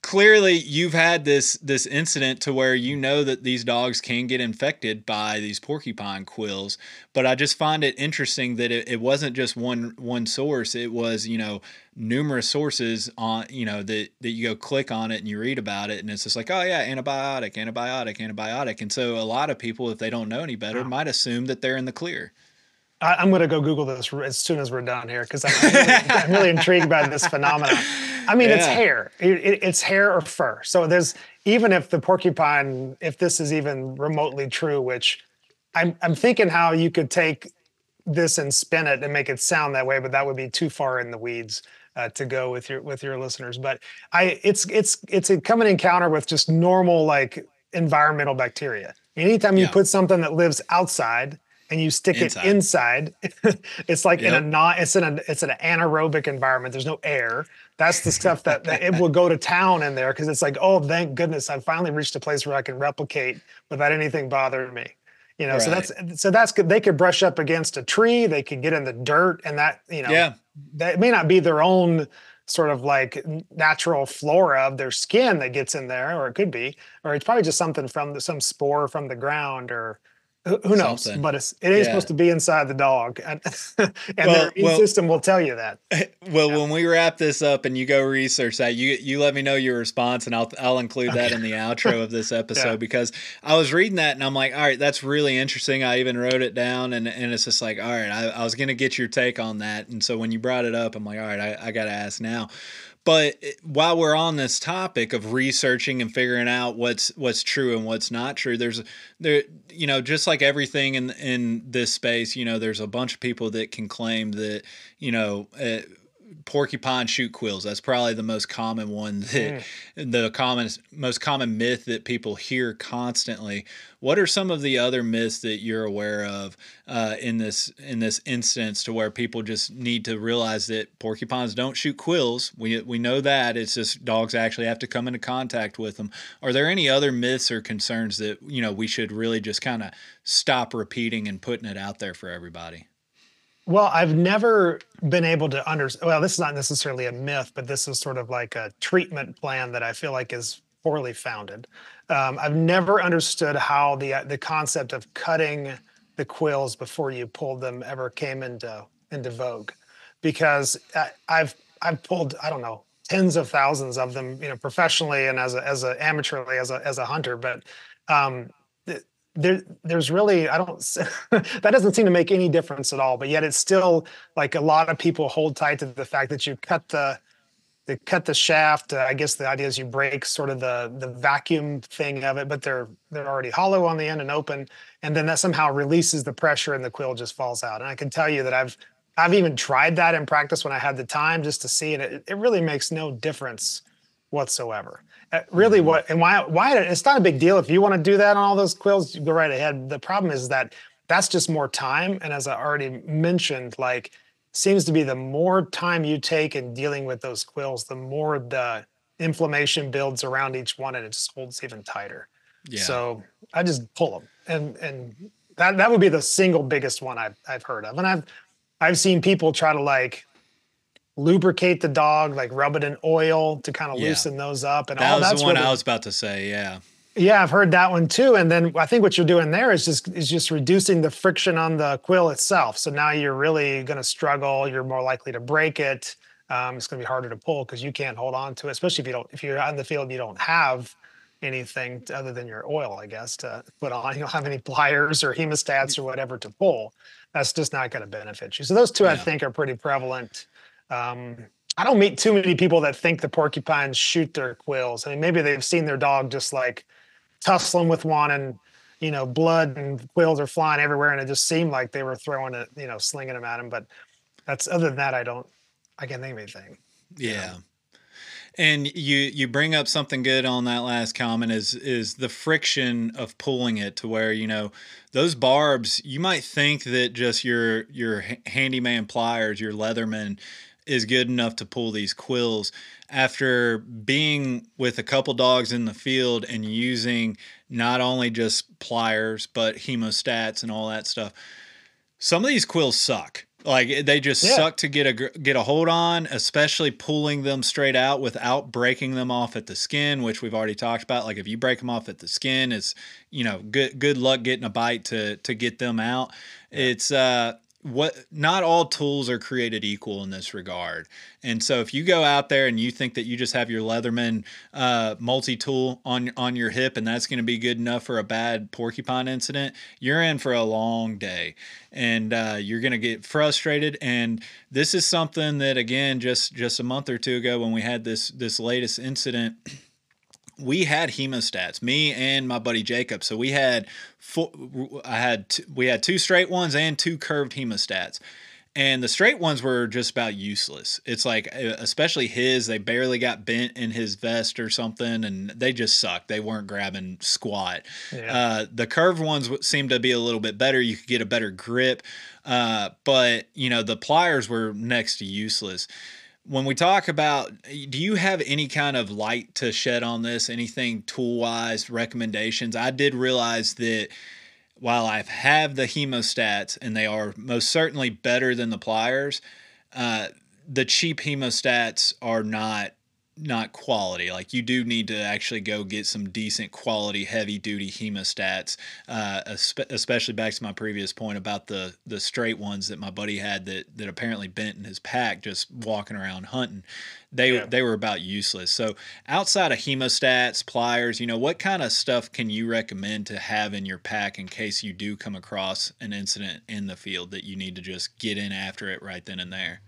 Clearly, you've had this this incident to where you know that these dogs can get infected by these porcupine quills. But I just find it interesting that it, it wasn't just one one source. It was, you know, numerous sources on, you know, that that you go click on it and you read about it and it's just like, oh yeah, antibiotic, antibiotic, antibiotic. And so a lot of people, if they don't know any better, might assume that they're in the clear. I, am going to go Google this as soon as we're done here because I'm, really, I'm really intrigued by this phenomenon. I mean, yeah. it's hair. It, it, it's hair or fur. So there's even if the porcupine, if this is even remotely true, which I'm I'm thinking how you could take this and spin it and make it sound that way, but that would be too far in the weeds. Uh, to go with your with your listeners, but I it's it's it's a common encounter with just normal like environmental bacteria. Anytime you yeah. put something that lives outside and you stick inside. it inside it's like yep. in a not it's in a it's an anaerobic environment there's no air that's the stuff that, that it will go to town in there because it's like oh thank goodness i finally reached a place where i can replicate without anything bothering me you know right. so that's so that's good they could brush up against a tree they could get in the dirt and that you know yeah that may not be their own sort of like natural flora of their skin that gets in there or it could be or it's probably just something from the, some spore from the ground or who knows? Something. But it's it is yeah. supposed to be inside the dog, and, and well, their well, system will tell you that. Well, yeah. when we wrap this up and you go research that, you you let me know your response, and I'll I'll include that in the outro of this episode yeah. because I was reading that and I'm like, all right, that's really interesting. I even wrote it down, and and it's just like, all right, I, I was gonna get your take on that, and so when you brought it up, I'm like, all right, I, I got to ask now. But while we're on this topic of researching and figuring out what's what's true and what's not true, there's there you know just like everything in in this space, you know, there's a bunch of people that can claim that you know. Uh, porcupine shoot quills. That's probably the most common one that mm. the common most common myth that people hear constantly. What are some of the other myths that you're aware of uh, in this in this instance to where people just need to realize that porcupines don't shoot quills? We we know that it's just dogs actually have to come into contact with them. Are there any other myths or concerns that you know we should really just kind of stop repeating and putting it out there for everybody? Well, I've never been able to understand. Well, this is not necessarily a myth, but this is sort of like a treatment plan that I feel like is poorly founded. Um, I've never understood how the the concept of cutting the quills before you pulled them ever came into into vogue, because I, I've I've pulled I don't know tens of thousands of them, you know, professionally and as a as a amateurly as a as a hunter, but um, there there's really i don't that doesn't seem to make any difference at all but yet it's still like a lot of people hold tight to the fact that you cut the the cut the shaft uh, i guess the idea is you break sort of the the vacuum thing of it but they're they're already hollow on the end and open and then that somehow releases the pressure and the quill just falls out. And i can tell you that i've i've even tried that in practice when i had the time just to see and it, it really makes no difference whatsoever really mm-hmm. what and why why it's not a big deal if you want to do that on all those quills you go right ahead the problem is that that's just more time and as i already mentioned like seems to be the more time you take in dealing with those quills the more the inflammation builds around each one and it just holds even tighter yeah. so i just pull them and and that that would be the single biggest one i've, I've heard of and i've i've seen people try to like lubricate the dog, like rub it in oil to kind of yeah. loosen those up. And that all was that's the one I was about to say. Yeah. Yeah, I've heard that one too. And then I think what you're doing there is just is just reducing the friction on the quill itself. So now you're really going to struggle. You're more likely to break it. Um, it's going to be harder to pull because you can't hold on to it, especially if you don't if you're on the field and you don't have anything other than your oil, I guess, to put on. You don't have any pliers or hemostats or whatever to pull. That's just not going to benefit you. So those two, yeah. I think, are pretty prevalent um, I don't meet too many people that think the porcupines shoot their quills. I mean, maybe they've seen their dog just like tussling with one and you know blood and quills are flying everywhere and it just seemed like they were throwing it you know slinging them at him but that's other than that i don't i can't think of anything yeah know? and you you bring up something good on that last comment is is the friction of pulling it to where you know those barbs you might think that just your your handyman pliers your leatherman is good enough to pull these quills after being with a couple dogs in the field and using not only just pliers but hemostats and all that stuff some of these quills suck Like they just Yeah. suck to get a get a hold on, especially pulling them straight out without breaking them off at the skin, which we've already talked about. Like if you break them off at the skin, it's you know good good luck getting a bite to to get them out. It's uh what not all tools are created equal in this regard. And so if you go out there and you think that you just have your Leatherman uh, multi-tool on on your hip and that's going to be good enough for a bad porcupine incident, you're in for a long day, and uh, you're going to get frustrated. And this is something that again, just just a month or two ago when we had this this latest incident. We had hemostats, me and my buddy Jacob. So we had four, I had t- we had two straight ones and two curved hemostats and the straight ones were just about useless. It's like, especially his, they barely got bent in his vest or something, and they just sucked. They weren't grabbing squat. Yeah. Uh, the curved ones seemed to be a little bit better. You could get a better grip, uh, but you know the pliers were next to useless. When we talk about, do you have any kind of light to shed on this? Anything tool wise recommendations? I did realize that while I have the hemostats and they are most certainly better than the pliers, uh, the cheap hemostats are not not quality. Like you do need to actually go get some decent quality, heavy duty hemostats. Uh, especially back to my previous point about the the straight ones that my buddy had that that apparently bent in his pack just walking around hunting. They Yeah. they were about useless. So outside of hemostats, pliers, you know, what kind of stuff can you recommend to have in your pack in case you do come across an incident in the field that you need to just get in after it right then and there?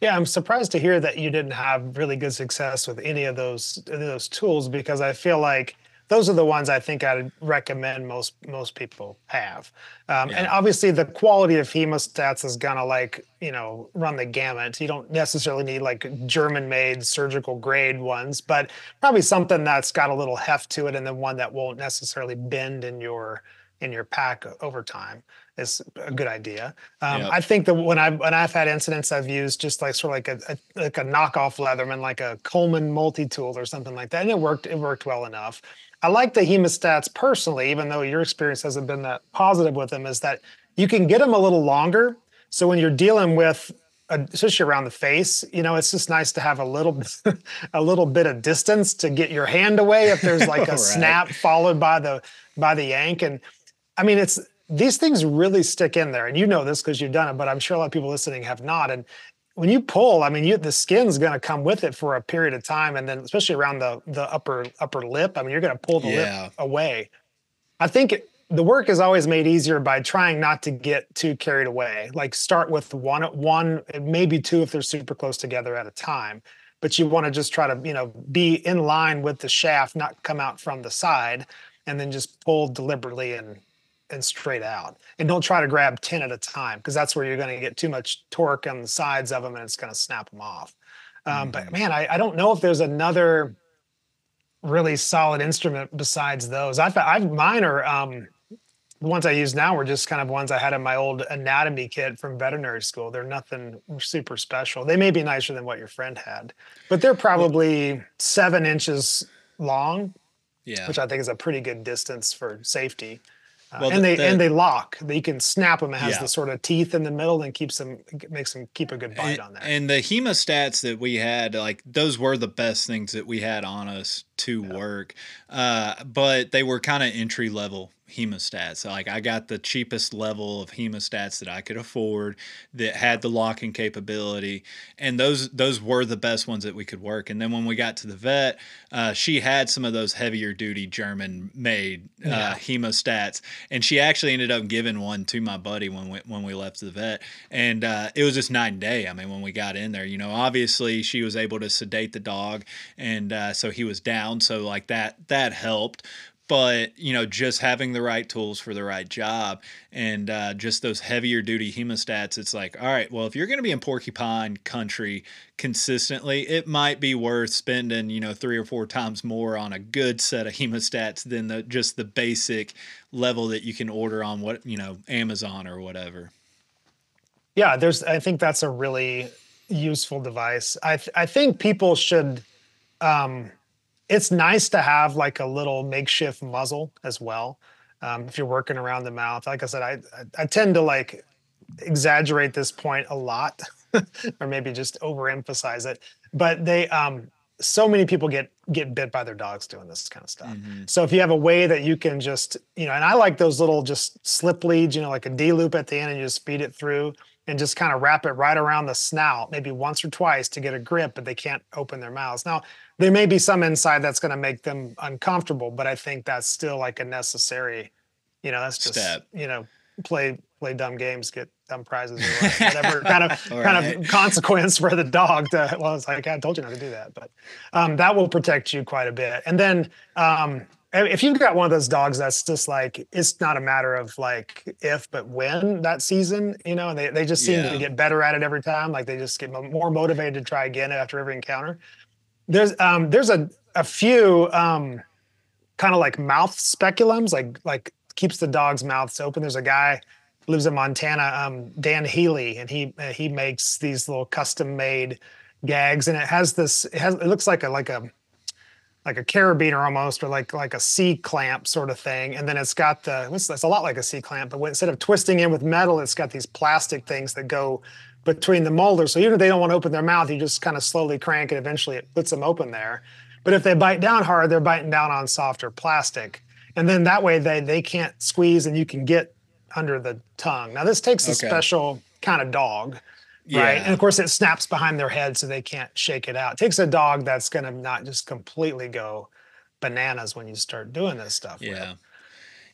Yeah, I'm surprised to hear that you didn't have really good success with any of those those tools because I feel like those are the ones I think I'd recommend most most people have. Um, And obviously, the quality of hemostats is gonna like you know run the gamut. You don't necessarily need like German-made surgical grade ones, but probably something that's got a little heft to it, and then one that won't necessarily bend in your in your pack over time is a good idea. Um, Yep. I think that when I've when I've had incidents, I've used just like sort of like a, a like a knockoff Leatherman, like a Coleman multi tool or something like that, and it worked. It worked well enough. I like the hemostats personally, even though your experience hasn't been that positive with them. Is that you can get them a little longer. So when you're dealing with a, especially around the face, you know, it's just nice to have a little, a little bit of distance to get your hand away if there's like a Right. snap followed by the by the yank. And I mean, it's these things really stick in there, and you know this because you've done it. But I'm sure a lot of people listening have not. And when you pull, I mean, you the skin's going to come with it for a period of time, and then especially around the the upper upper lip. I mean, you're going to pull the Yeah. lip away. I think it- the work is always made easier by trying not to get too carried away. Like start with one, one, maybe two if they're super close together at a time. But you want to just try to, you know, be in line with the shaft, not come out from the side, and then just pull deliberately and and straight out. And don't try to grab ten at a time because that's where you're going to get too much torque on the sides of them and it's going to snap them off. Um, But man, I, I don't know if there's another really solid instrument besides those. I've, I've mine are um, the ones I use now were just kind of ones I had in my old anatomy kit from veterinary school. They're nothing super special. They may be nicer than what your friend had, but they're probably seven inches long, Yeah. which I think is a pretty good distance for safety. Uh, Well, and the- they the- and they lock. You can snap them. It has Yeah. the sort of teeth in the middle and keeps them makes them keep a good bite and, on that. and the hemostats that we had, like those were the best things that we had on us to work. Uh, but they were kind of entry level hemostats. So, like I got the cheapest level of hemostats that I could afford that had the locking capability, and those those were the best ones that we could work. And then when we got to the vet, uh, she had some of those heavier duty German made uh, Yeah. hemostats, and she actually ended up giving one to my buddy when we when we left the vet, and uh, it was just night and day. I mean, when we got in there, you know, obviously she was able to sedate the dog, and uh, so he was down, so like that that helped. But you know, just having the right tools for the right job, and uh, just those heavier duty hemostats, it's like, all right, well, if you're going to be in porcupine country consistently, it might be worth spending, you know, three or four times more on a good set of hemostats than the just the basic level that you can order on what you know Amazon or whatever. Yeah, there's. I think that's a really useful device. I th- I think people should. Um, it's nice to have like a little makeshift muzzle as well. Um, if you're working around the mouth, like I said, I I, I tend to like exaggerate this point a lot or maybe just overemphasize it but they um so many people get get bit by their dogs doing this kind of stuff. Mm-hmm. So if you have a way that you can just, you know, and I like those little just slip leads, you know, like a D loop at the end and you just feed it through and just kind of wrap it right around the snout, maybe once or twice to get a grip, but they can't open their mouths. Now, there may be some inside that's going to make them uncomfortable, but I think that's still like a necessary, you know, that's just, Step. you know, play play dumb games, get dumb prizes, or whatever kind of kind right. of consequence for the dog. To well, it's like I told you not to do that, but um, that will protect you quite a bit. And then um, if you've got one of those dogs that's just like it's not a matter of like if but when that season, you know, they they just seem yeah. to get better at it every time. Like they just get more motivated to try again after every encounter. There's um there's a a few um kind of like mouth speculums, like like keeps the dog's mouths open. There's a guy lives in Montana, um, Dan Healy, and he uh, he makes these little custom made gags, and it has this. It has it looks like a like a like a carabiner almost, or like like a C clamp sort of thing, and then it's got the it's, a lot like a C clamp, but instead of twisting in with metal, it's got these plastic things that go between the molars. So even if they don't want to open their mouth, you just kind of slowly crank, and eventually it puts them open there. But if they bite down hard, they're biting down on softer plastic and then that way they they can't squeeze and you can get under the tongue. Now this takes a special kind of dog, yeah. right? And of course it snaps behind their head so they can't shake it out. It takes a dog that's going to not just completely go bananas when you start doing this stuff. Yeah. With.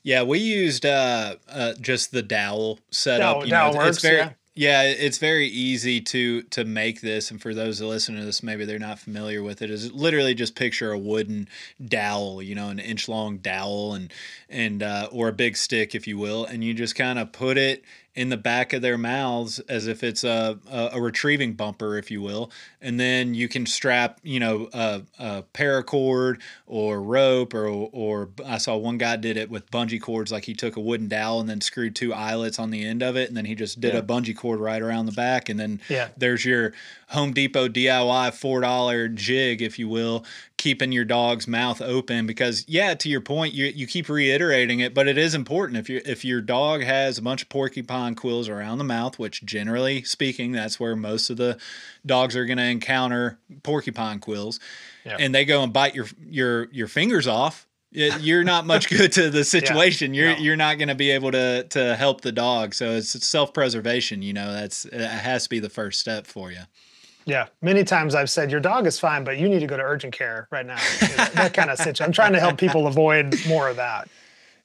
Yeah, we used uh, uh, just the dowel setup. Dowel, you know, works, it's very yeah. Yeah, it's very easy to to make this, and for those that listen to this, maybe they're not familiar with it. Is literally just picture a wooden dowel, you know, an inch long dowel, and and uh, or a big stick, if you will, and you just kind of put it in the back of their mouths as if it's a, a, a retrieving bumper, if you will. And then you can strap, you know, a, a paracord or rope, or or I saw one guy did it with bungee cords, like he took a wooden dowel and then screwed two eyelets on the end of it, and then he just did yeah. a bungee cord right around the back, and then yeah. there's your Home Depot DIY four dollar jig, if you will, keeping your dog's mouth open because yeah, to your point, you you keep reiterating it, but it is important if you if your dog has a bunch of porcupine quills around the mouth, which generally speaking, that's where most of the dogs are going to encounter porcupine quills, yeah. and they go and bite your your your fingers off. You're not much good to the situation. yeah, you're no. you're not going to be able to to help the dog. So it's self preservation. You know, that's it has to be the first step for you. Yeah, many times I've said your dog is fine, but you need to go to urgent care right now. That kind of situation. I'm trying to help people avoid more of that.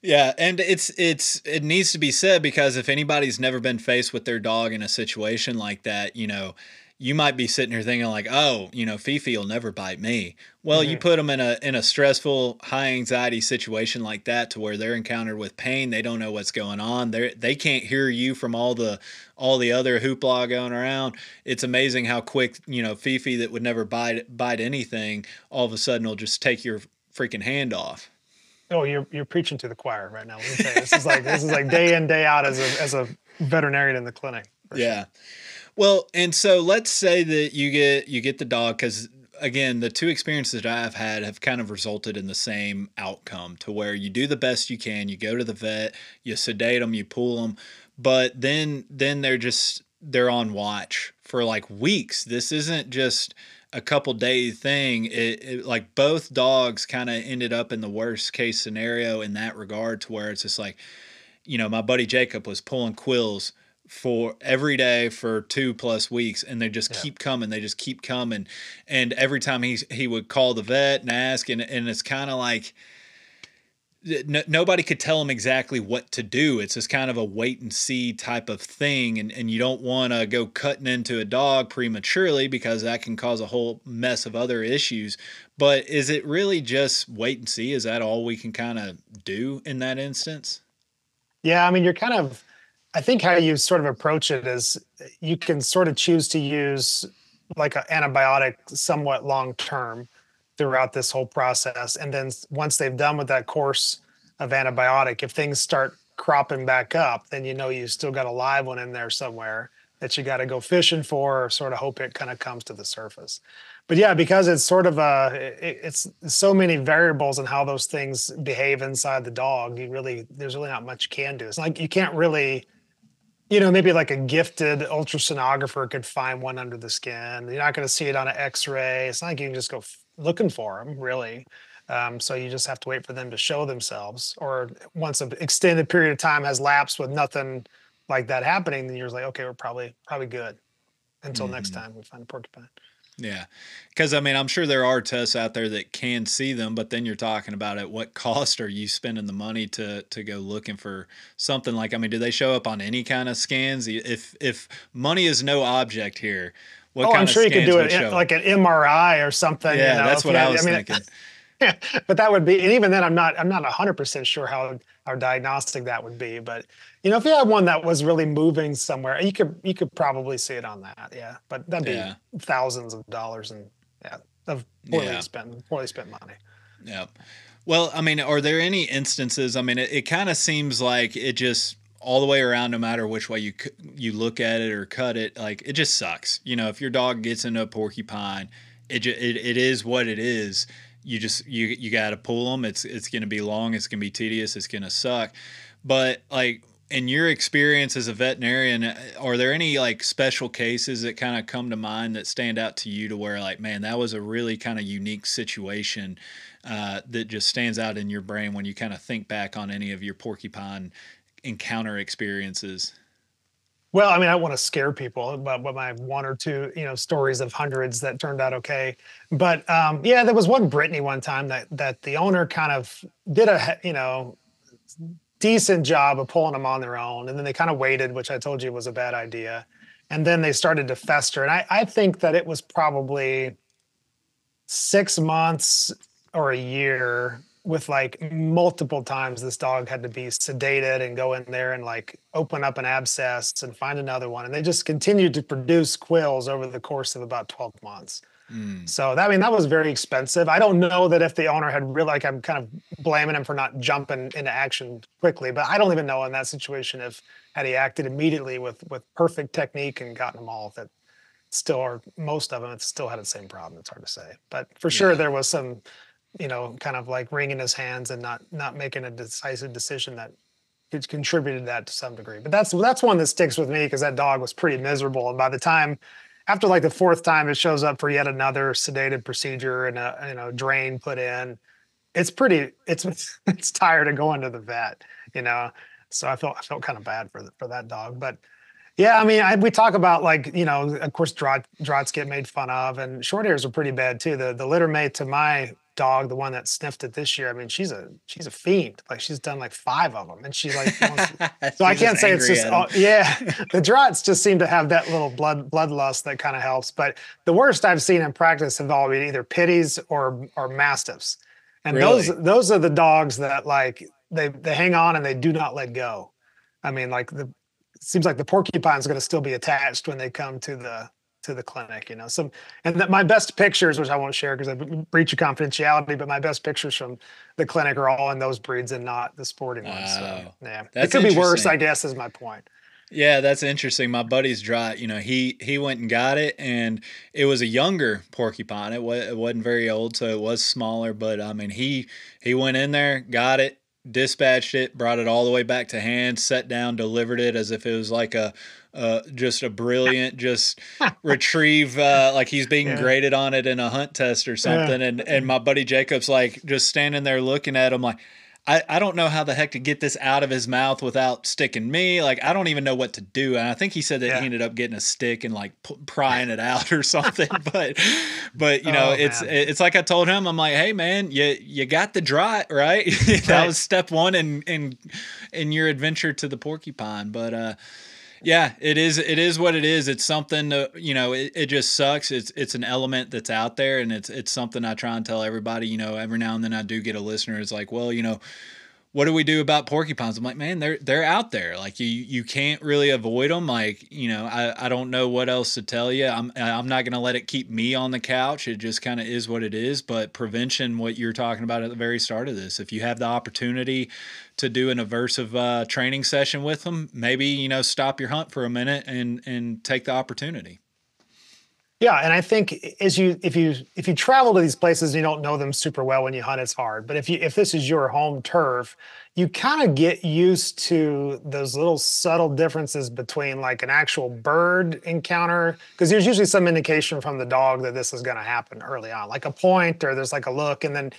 Yeah, and it's it's it needs to be said because if anybody's never been faced with their dog in a situation like that, you know, you might be sitting here thinking like, oh, you know, Fifi will never bite me. Well, mm-hmm. you put them in a in a stressful, high anxiety situation like that, to where they're encountered with pain, they don't know what's going on. They they can't hear you from all the all the other hoopla going around. It's amazing how quick you know Fifi that would never bite bite anything, all of a sudden will just take your freaking hand off. Oh, you're you're preaching to the choir right now. Let me tell you, this is like this is like day in day out as a as a veterinarian in the clinic. Yeah. Sure. Well, and so let's say that you get you get the dog because again, the two experiences that I've had have kind of resulted in the same outcome to where you do the best you can, you go to the vet, you sedate them, you pull them, but then then they're just they're on watch for like weeks. This isn't just a couple day thing. It, it like both dogs kind of ended up in the worst case scenario in that regard to where it's just like, you know, my buddy Jacob was pulling quills for every day for two plus weeks and they just yeah. keep coming they just keep coming. And every time he he would call the vet and ask and, and it's kind of like n- nobody could tell him exactly what to do. It's just kind of a wait and see type of thing and, and you don't want to go cutting into a dog prematurely because that can cause a whole mess of other issues. But is it really just wait and see? Is that all we can kind of do in that instance? Yeah i mean you're kind of I think how you sort of approach it is uh, you can sort of choose to use like an antibiotic somewhat long term throughout this whole process. And then once they've done with that course of antibiotic, if things start cropping back up, then you know you still got a live one in there somewhere that you got to go fishing for or sort of hope it kind of comes to the surface. But yeah, because it's sort of a, it's so many variables and how those things behave inside the dog. You really, there's really not much you can do. It's like you can't really you know, maybe like a gifted ultrasonographer could find one under the skin. You're not going to see it on an X-ray. It's not like you can just go f- looking for them, really. Um, so you just have to wait for them to show themselves. Or once an extended period of time has lapsed with nothing like that happening, then you're like, okay, we're probably probably good until mm-hmm. next time we find a porcupine. Yeah. Because, I mean, I'm sure there are tests out there that can see them, but then you're talking about at what cost are you spending the money to to go looking for something like, I mean, do they show up on any kind of scans? If if money is no object here, what oh, I'm sure you could do it in, like an MRI or something. Yeah, you know, that's what I was I mean, thinking. Yeah, but that would be, and even then, I'm not, I'm not 100% sure how our diagnostic that would be. But you know, if you had one that was really moving somewhere, you could, you could probably see it on that. Yeah, but that'd be yeah. thousands of dollars and yeah, of poorly yeah. spent, poorly spent money. Yeah. Well, I mean, are there any instances? I mean, it, it kind of seems like it just all the way around, no matter which way you you look at it or cut it, like it just sucks. You know, if your dog gets into a porcupine, it it, it is what it is you just you you got to pull them. It's it's going to be long. It's going to be tedious. It's going to suck. But like in your experience as a veterinarian, are there any like special cases that kind of come to mind that stand out to you to where like man that was a really kind of unique situation uh, that just stands out in your brain when you kind of think back on any of your porcupine encounter experiences? Well, I mean, I want to scare people about, my one or two, you know, stories of hundreds that turned out okay. But um, yeah, there was one Brittany one time that that the owner kind of did a, you know, decent job of pulling them on their own, and then they kind of waited, which I told you was a bad idea, and then they started to fester. And I, I think that it was probably six months or a year with like multiple times this dog had to be sedated and go in there and like open up an abscess and find another one and they just continued to produce quills over the course of about 12 months mm. so that, i mean that was very expensive i don't know that if the owner had really like i'm kind of blaming him for not jumping into action quickly but i don't even know in that situation if had he acted immediately with with perfect technique and gotten them all that still or most of them it still had the same problem it's hard to say but for sure yeah. there was some you know, kind of like wringing his hands and not not making a decisive decision that contributed that to some degree. But that's that's one that sticks with me because that dog was pretty miserable. And by the time, after like the fourth time, it shows up for yet another sedated procedure and a you know drain put in. It's pretty. It's it's tired of going to the vet. You know, so I felt I felt kind of bad for the, for that dog, but. Yeah, I mean, I, we talk about like you know, of course, Draht, Drahts get made fun of, and short hairs are pretty bad too. The the litter mate to my dog, the one that sniffed it this year, I mean, she's a she's a fiend. Like she's done like five of them, and she's like. so I can't say it's just oh, yeah. the Drahts just seem to have that little blood bloodlust that kind of helps. But the worst I've seen in practice have all been either pitties or or mastiffs, and really? those those are the dogs that like they they hang on and they do not let go. I mean, like the seems like the porcupine's going to still be attached when they come to the to the clinic, you know. Some and that my best pictures, which I won't share because I breach of confidentiality, but my best pictures from the clinic are all in those breeds and not the sporting ones. So yeah, it could be worse, I guess, is my point. Yeah, that's interesting. My buddy's Draht. You know, he he went and got it, and it was a younger porcupine. It was it wasn't very old, so it was smaller. But I mean, he he went in there, got it, dispatched it, brought it all the way back to hand, set down, delivered it as if it was like a uh, just a brilliant, just retrieve uh, like he's being yeah. graded on it in a hunt test or something. Yeah. And and my buddy Jacob's like just standing there looking at him like. I, I don't know how the heck to get this out of his mouth without sticking me. Like, I don't even know what to do. And I think he said that yeah. he ended up getting a stick and like p- prying it out or something. but, but you know, oh, it's, man. it's like I told him, I'm like, Hey man, you, you got the Draht, right? that right. was step one in, in, in your adventure to the porcupine. But, uh, yeah, it is. It is what it is. It's something to, you know. It, it just sucks. It's it's an element that's out there, and it's it's something I try and tell everybody. You know, every now and then I do get a listener. It's like, well, you know, what do we do about porcupines? I'm like, man, they're they're out there. Like you you can't really avoid them. Like you know, I, I don't know what else to tell you. I'm I'm not gonna let it keep me on the couch. It just kind of is what it is. But prevention, what you're talking about at the very start of this, if you have the opportunity to do an aversive uh, training session with them, maybe you know stop your hunt for a minute and and take the opportunity. Yeah, and I think as you if you if you travel to these places and you don't know them super well when you hunt, it's hard. But if you if this is your home turf, you kind of get used to those little subtle differences between like an actual bird encounter because there's usually some indication from the dog that this is going to happen early on, like a point or there's like a look, and then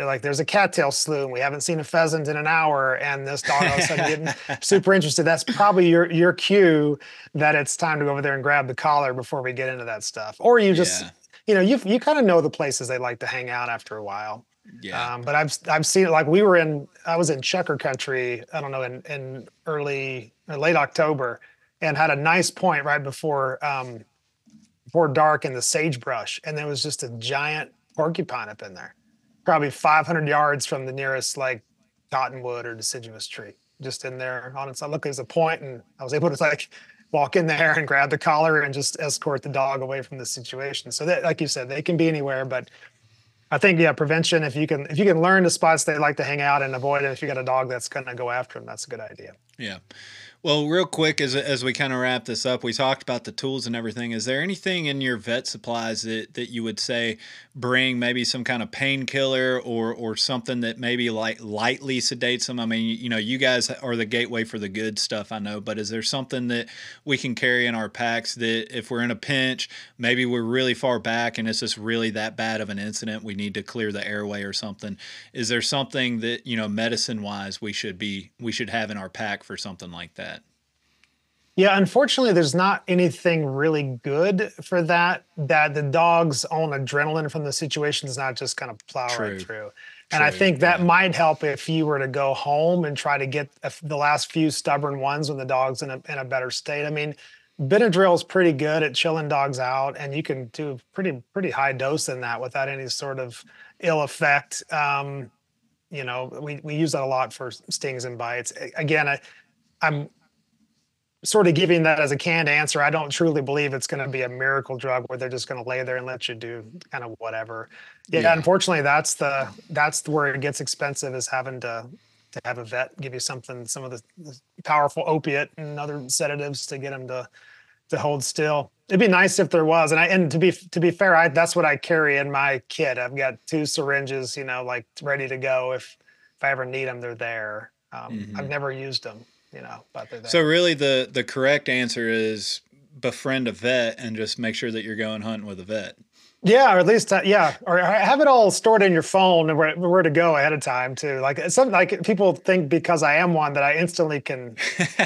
you're like, there's a cattail slough, and we haven't seen a pheasant in an hour, and this dog all of a sudden getting super interested. That's probably your your cue that it's time to go over there and grab the collar before we get into that stuff. Or you just, yeah. you know, you you kind of know the places they like to hang out after a while. Yeah. Um, but I've I've seen it like we were in I was in chukar country, I don't know, in, in early or late October and had a nice point right before um before dark in the sagebrush. And there was just a giant porcupine up in there probably 500 yards from the nearest like cottonwood or deciduous tree, just in there on its. I look, there's a point, and I was able to like walk in there and grab the collar and just escort the dog away from the situation. So that, like you said, they can be anywhere, but I think yeah, prevention. If you can, if you can learn the spots they like to hang out and avoid it, if you got a dog that's going to go after them, that's a good idea. Yeah. Well, real quick, as as we kind of wrap this up, we talked about the tools and everything. Is there anything in your vet supplies that, that you would say bring maybe some kind of painkiller or or something that maybe like lightly sedates them? I mean, you know, you guys are the gateway for the good stuff, I know, but is there something that we can carry in our packs that if we're in a pinch, maybe we're really far back and it's just really that bad of an incident, we need to clear the airway or something? Is there something that you know, medicine wise, we should be we should have in our pack for something like that? Yeah, unfortunately, there's not anything really good for that. That the dog's own adrenaline from the situation is not just kind of plow True. right through. And True, I think that yeah. might help if you were to go home and try to get the last few stubborn ones when the dog's in a, in a better state. I mean, Benadryl is pretty good at chilling dogs out, and you can do pretty pretty high dose in that without any sort of ill effect. Um, you know, we we use that a lot for stings and bites. Again, I, I'm sort of giving that as a canned answer. I don't truly believe it's going to be a miracle drug where they're just going to lay there and let you do kind of whatever. Yeah, yeah, unfortunately, that's the that's where it gets expensive is having to to have a vet give you something, some of the, the powerful opiate and other sedatives to get them to to hold still. It'd be nice if there was, and I and to be to be fair, I that's what I carry in my kit. I've got two syringes, you know, like ready to go if if I ever need them, they're there. Um, mm-hmm. I've never used them you know, but they're there. So really the the correct answer is befriend a vet and just make sure that you're going hunting with a vet. Yeah, or at least uh, yeah, or have it all stored in your phone and where, where to go ahead of time too. Like some like people think because I am one that I instantly can,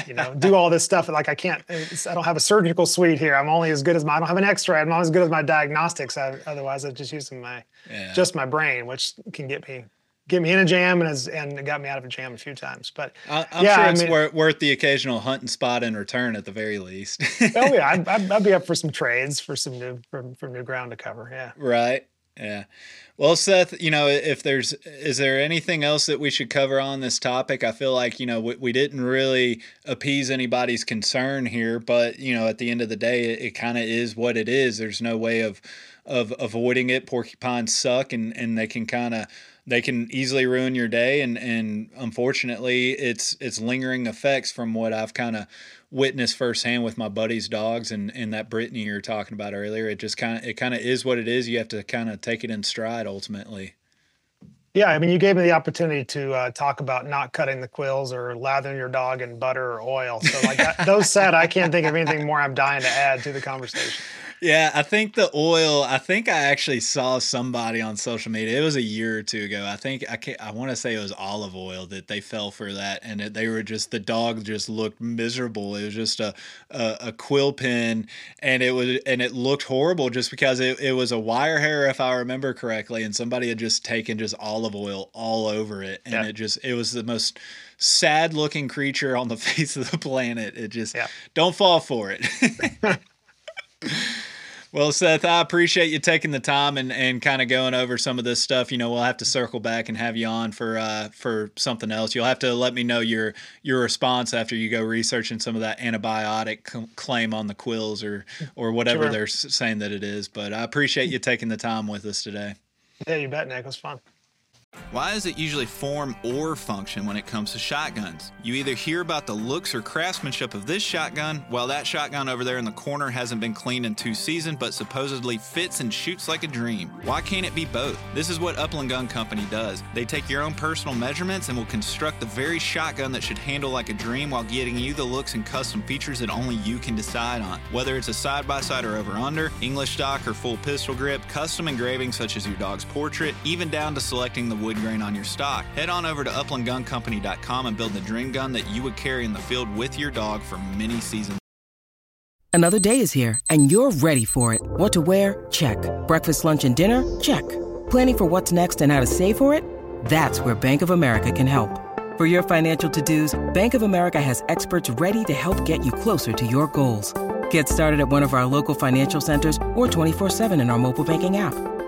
you know, do all this stuff. Like I can't. I don't have a surgical suite here. I'm only as good as my. I don't have an X-ray. I'm not as good as my diagnostics. I, otherwise, I'm just using my yeah. just my brain, which can get me get me in a jam and has and got me out of a jam a few times. But I'm yeah, sure it's I mean, worth, worth the occasional hunting spot in return at the very least. oh yeah, I'd, I'd, I'd, be up for some trades for some new for, for new ground to cover. Yeah. Right. Yeah. Well, Seth, you know, if there's, is there anything else that we should cover on this topic? I feel like, you know, we, we didn't really appease anybody's concern here, but, you know, at the end of the day, it, it kind of is what it is. There's no way of, of avoiding it. Porcupines suck and, and they can kind of, they can easily ruin your day and and unfortunately it's it's lingering effects from what I've kind of witnessed firsthand with my buddy's dogs and and that Brittany you're talking about earlier it just kind of it kind of is what it is you have to kind of take it in stride ultimately yeah, I mean, you gave me the opportunity to uh, talk about not cutting the quills or lathering your dog in butter or oil. So, like that, those said, I can't think of anything more I'm dying to add to the conversation. Yeah, I think the oil. I think I actually saw somebody on social media. It was a year or two ago. I think I can't, I want to say it was olive oil that they fell for that, and it, they were just the dog just looked miserable. It was just a, a, a quill pin, and it was and it looked horrible just because it, it was a wire hair, if I remember correctly, and somebody had just taken just olive oil all over it, and yeah. it just it was the most sad looking creature on the face of the planet. It just yeah. don't fall for it. Well, Seth, I appreciate you taking the time and, and kind of going over some of this stuff. You know, we'll have to circle back and have you on for uh, for something else. You'll have to let me know your your response after you go researching some of that antibiotic c- claim on the quills or or whatever sure. they're saying that it is. But I appreciate you taking the time with us today. Yeah, you bet, Nick. It was fun. Why is it usually form or function when it comes to shotguns? You either hear about the looks or craftsmanship of this shotgun, while that shotgun over there in the corner hasn't been cleaned in two seasons but supposedly fits and shoots like a dream. Why can't it be both? This is what Upland Gun Company does. They take your own personal measurements and will construct the very shotgun that should handle like a dream while getting you the looks and custom features that only you can decide on. Whether it's a side by side or over under, English stock or full pistol grip, custom engraving such as your dog's portrait, even down to selecting the wood grain on your stock. Head on over to uplandguncompany.com and build the dream gun that you would carry in the field with your dog for many seasons. Another day is here, and you're ready for it. What to wear? Check. Breakfast, lunch, and dinner? Check. Planning for what's next and how to save for it? That's where Bank of America can help. For your financial to dos, Bank of America has experts ready to help get you closer to your goals. Get started at one of our local financial centers or 24-7 in our mobile banking app.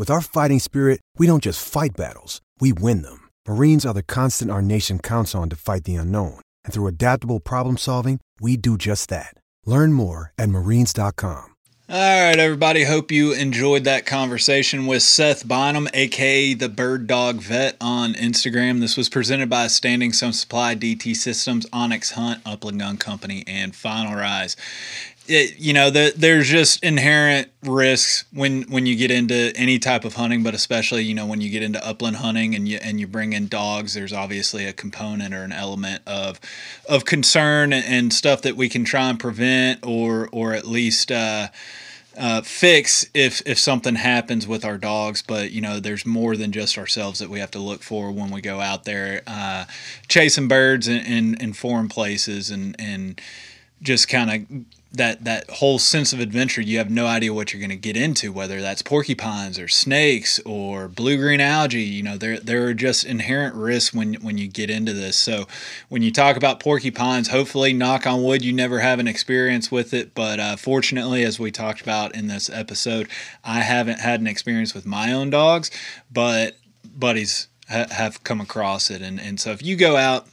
With our fighting spirit, we don't just fight battles, we win them. Marines are the constant our nation counts on to fight the unknown. And through adaptable problem solving, we do just that. Learn more at marines.com. All right, everybody. Hope you enjoyed that conversation with Seth Bynum, aka the Bird Dog Vet, on Instagram. This was presented by Standing Stone Supply, DT Systems, onX Hunt, Upland Gun Company, and Final Rise it, you know, the, there's just inherent risks when when you get into any type of hunting, but especially you know when you get into upland hunting and you and you bring in dogs. There's obviously a component or an element of of concern and, stuff that we can try and prevent or or at least. Uh, uh, fix if if something happens with our dogs. But you know, there's more than just ourselves that we have to look for when we go out there uh, chasing birds in, in, in foreign places and and just kind of that that whole sense of adventure you have no idea what you're going to get into whether that's porcupines or snakes or blue green algae you know there there are just inherent risks when when you get into this. So when you talk about porcupines hopefully knock on wood you never have an experience with it but uh, fortunately as we talked about in this episode I haven't had an experience with my own dogs but buddies ha- have come across it. And and so if you go out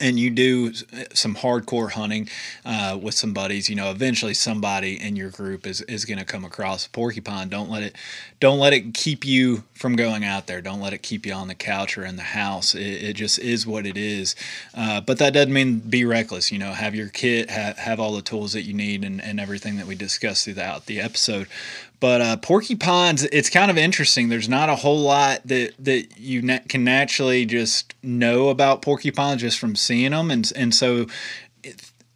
and you do some hardcore hunting uh, with some buddies, you know, eventually somebody in your group is, is going to come across a porcupine. Don't let it don't let it keep you from going out there. Don't let it keep you on the couch or in the house. It, it just is what it is. Uh, but that doesn't mean be reckless. You know, have your kit, have, have all the tools that you need, and, and everything that we discussed throughout the episode. But uh, porcupines, it's kind of interesting. There's not a whole lot that that you na- can naturally just know about porcupines just from seeing them, and and so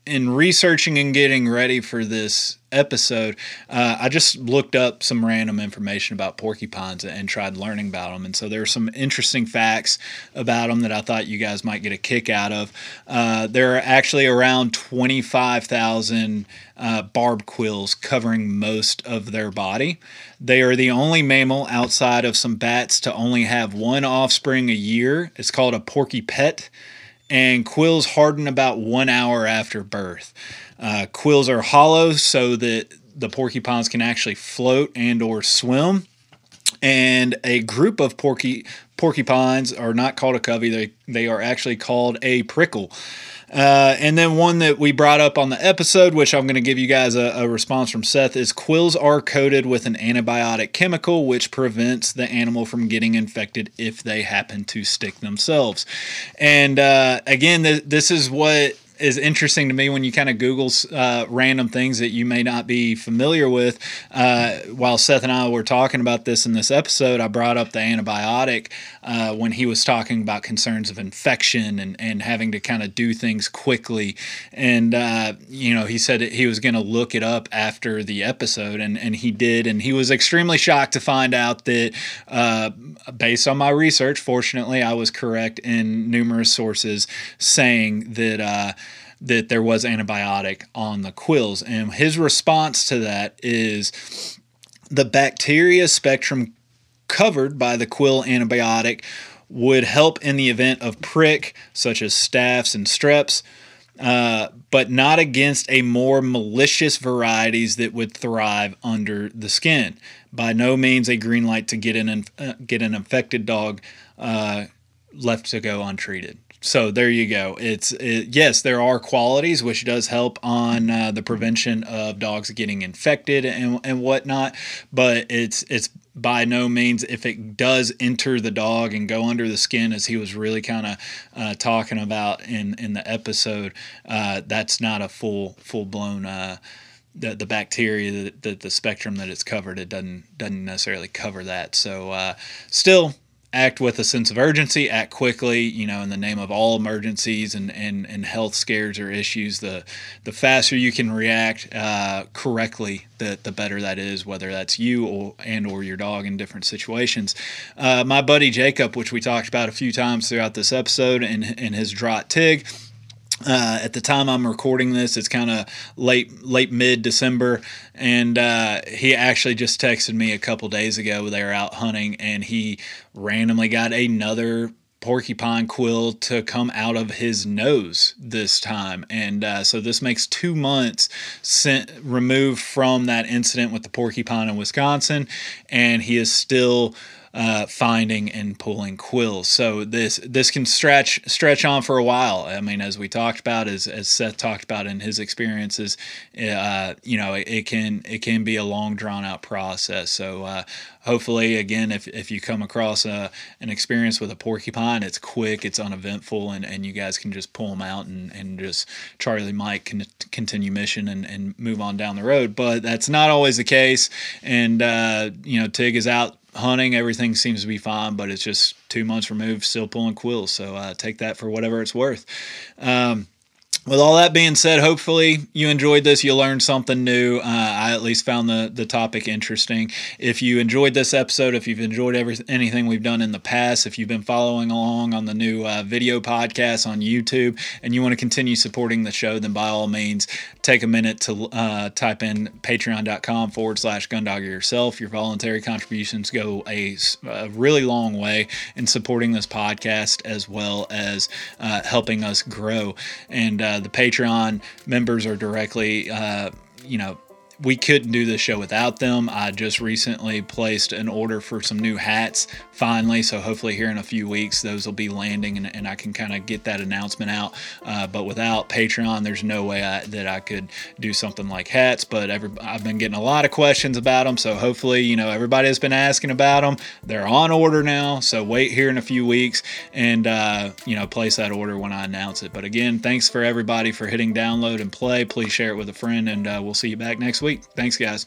in researching and getting ready for this episode, uh, I just looked up some random information about porcupines and tried learning about them. And so there are some interesting facts about them that I thought you guys might get a kick out of. Uh, there are actually around 25,000 uh, barb quills covering most of their body. They are the only mammal outside of some bats to only have one offspring a year. It's called a porcupette and quills harden about one hour after birth. Uh, quills are hollow so that the porcupines can actually float and or swim. And a group of porky porcupines are not called a covey; they they are actually called a prickle. Uh, and then one that we brought up on the episode, which I'm going to give you guys a, a, response from Seth, is quills are coated with an antibiotic chemical which prevents the animal from getting infected if they happen to stick themselves. And uh, again, th- this is what is interesting to me when you kind of Google uh, random things that you may not be familiar with. Uh, while Seth and I were talking about this in this episode, I brought up the antibiotic uh, when he was talking about concerns of infection and, and having to kind of do things quickly. And, uh, you know, he said he was going to look it up after the episode, and, and he did. And he was extremely shocked to find out that, uh, based on my research, fortunately, I was correct in numerous sources saying that uh, that there was antibiotic on the quills. And his response to that is the bacteria spectrum covered by the quill antibiotic would help in the event of prick, such as staphs and streps. Uh, but not against a more malicious varieties that would thrive under the skin. By no means a green light to get an uh, get an infected dog uh, left to go untreated. So there you go. It's it, yes, there are qualities which does help on uh, the prevention of dogs getting infected and and whatnot, but it's it's by no means if it does enter the dog and go under the skin as he was really kind of uh, talking about in in the episode uh, that's not a full full blown uh, the, the bacteria the, the, the spectrum that it's covered it doesn't doesn't necessarily cover that so uh, still act with a sense of urgency, act quickly, you know, in the name of all emergencies and, and, and health scares or issues. The the faster you can react uh, correctly, the, the better that is, whether that's you or and or your dog in different situations. Uh, my buddy Jacob, which we talked about a few times throughout this episode, and, and his Draht Tig, uh, at the time I'm recording this, it's kind of late late mid December, and uh, he actually just texted me a couple days ago. They were out hunting, and he randomly got another porcupine quill to come out of his nose this time, and uh, so this makes two months sent, removed from that incident with the porcupine in Wisconsin, and he is still uh, finding and pulling quills. So this this can stretch stretch on for a while. I mean, as we talked about, as, as Seth talked about in his experiences, uh, you know, it, it, can it can be a long drawn out process. So uh, hopefully, again, if, if you come across a, uh, an experience with a porcupine, it's quick, it's uneventful, and, and you guys can just pull them out and, and just Charlie Mike can continue mission and, and move on down the road. But that's not always the case. And, uh, you know, Tig is out hunting, everything seems to be fine, but it's just two months removed, still pulling quills. So uh, take that for whatever it's worth. Um, with all that being said, hopefully you enjoyed this. You learned something new. Uh, I at least found the the topic interesting. If you enjoyed this episode, if you've enjoyed every, anything we've done in the past, if you've been following along on the new uh, video podcast on YouTube, and you want to continue supporting the show, then by all means, take a minute to uh, type in patreon.com forward slash gundogger yourself. Your voluntary contributions go a, a, really long way in supporting this podcast as well as uh, helping us grow. And uh, the Patreon members are directly, uh, you know, we couldn't do this show without them. I just recently placed an order for some new hats finally, so hopefully here in a few weeks those will be landing and, and I can kind of get that announcement out. Uh, but without Patreon, there's no way I, that I could do something like hats. But every, I've been getting a lot of questions about them, so hopefully you know everybody has been asking about them. They're on order now, so wait here in a few weeks and uh, you know place that order when I announce it. But again, thanks for everybody for hitting download and play. Please share it with a friend, and uh, we'll see you back next week week. Thanks, guys.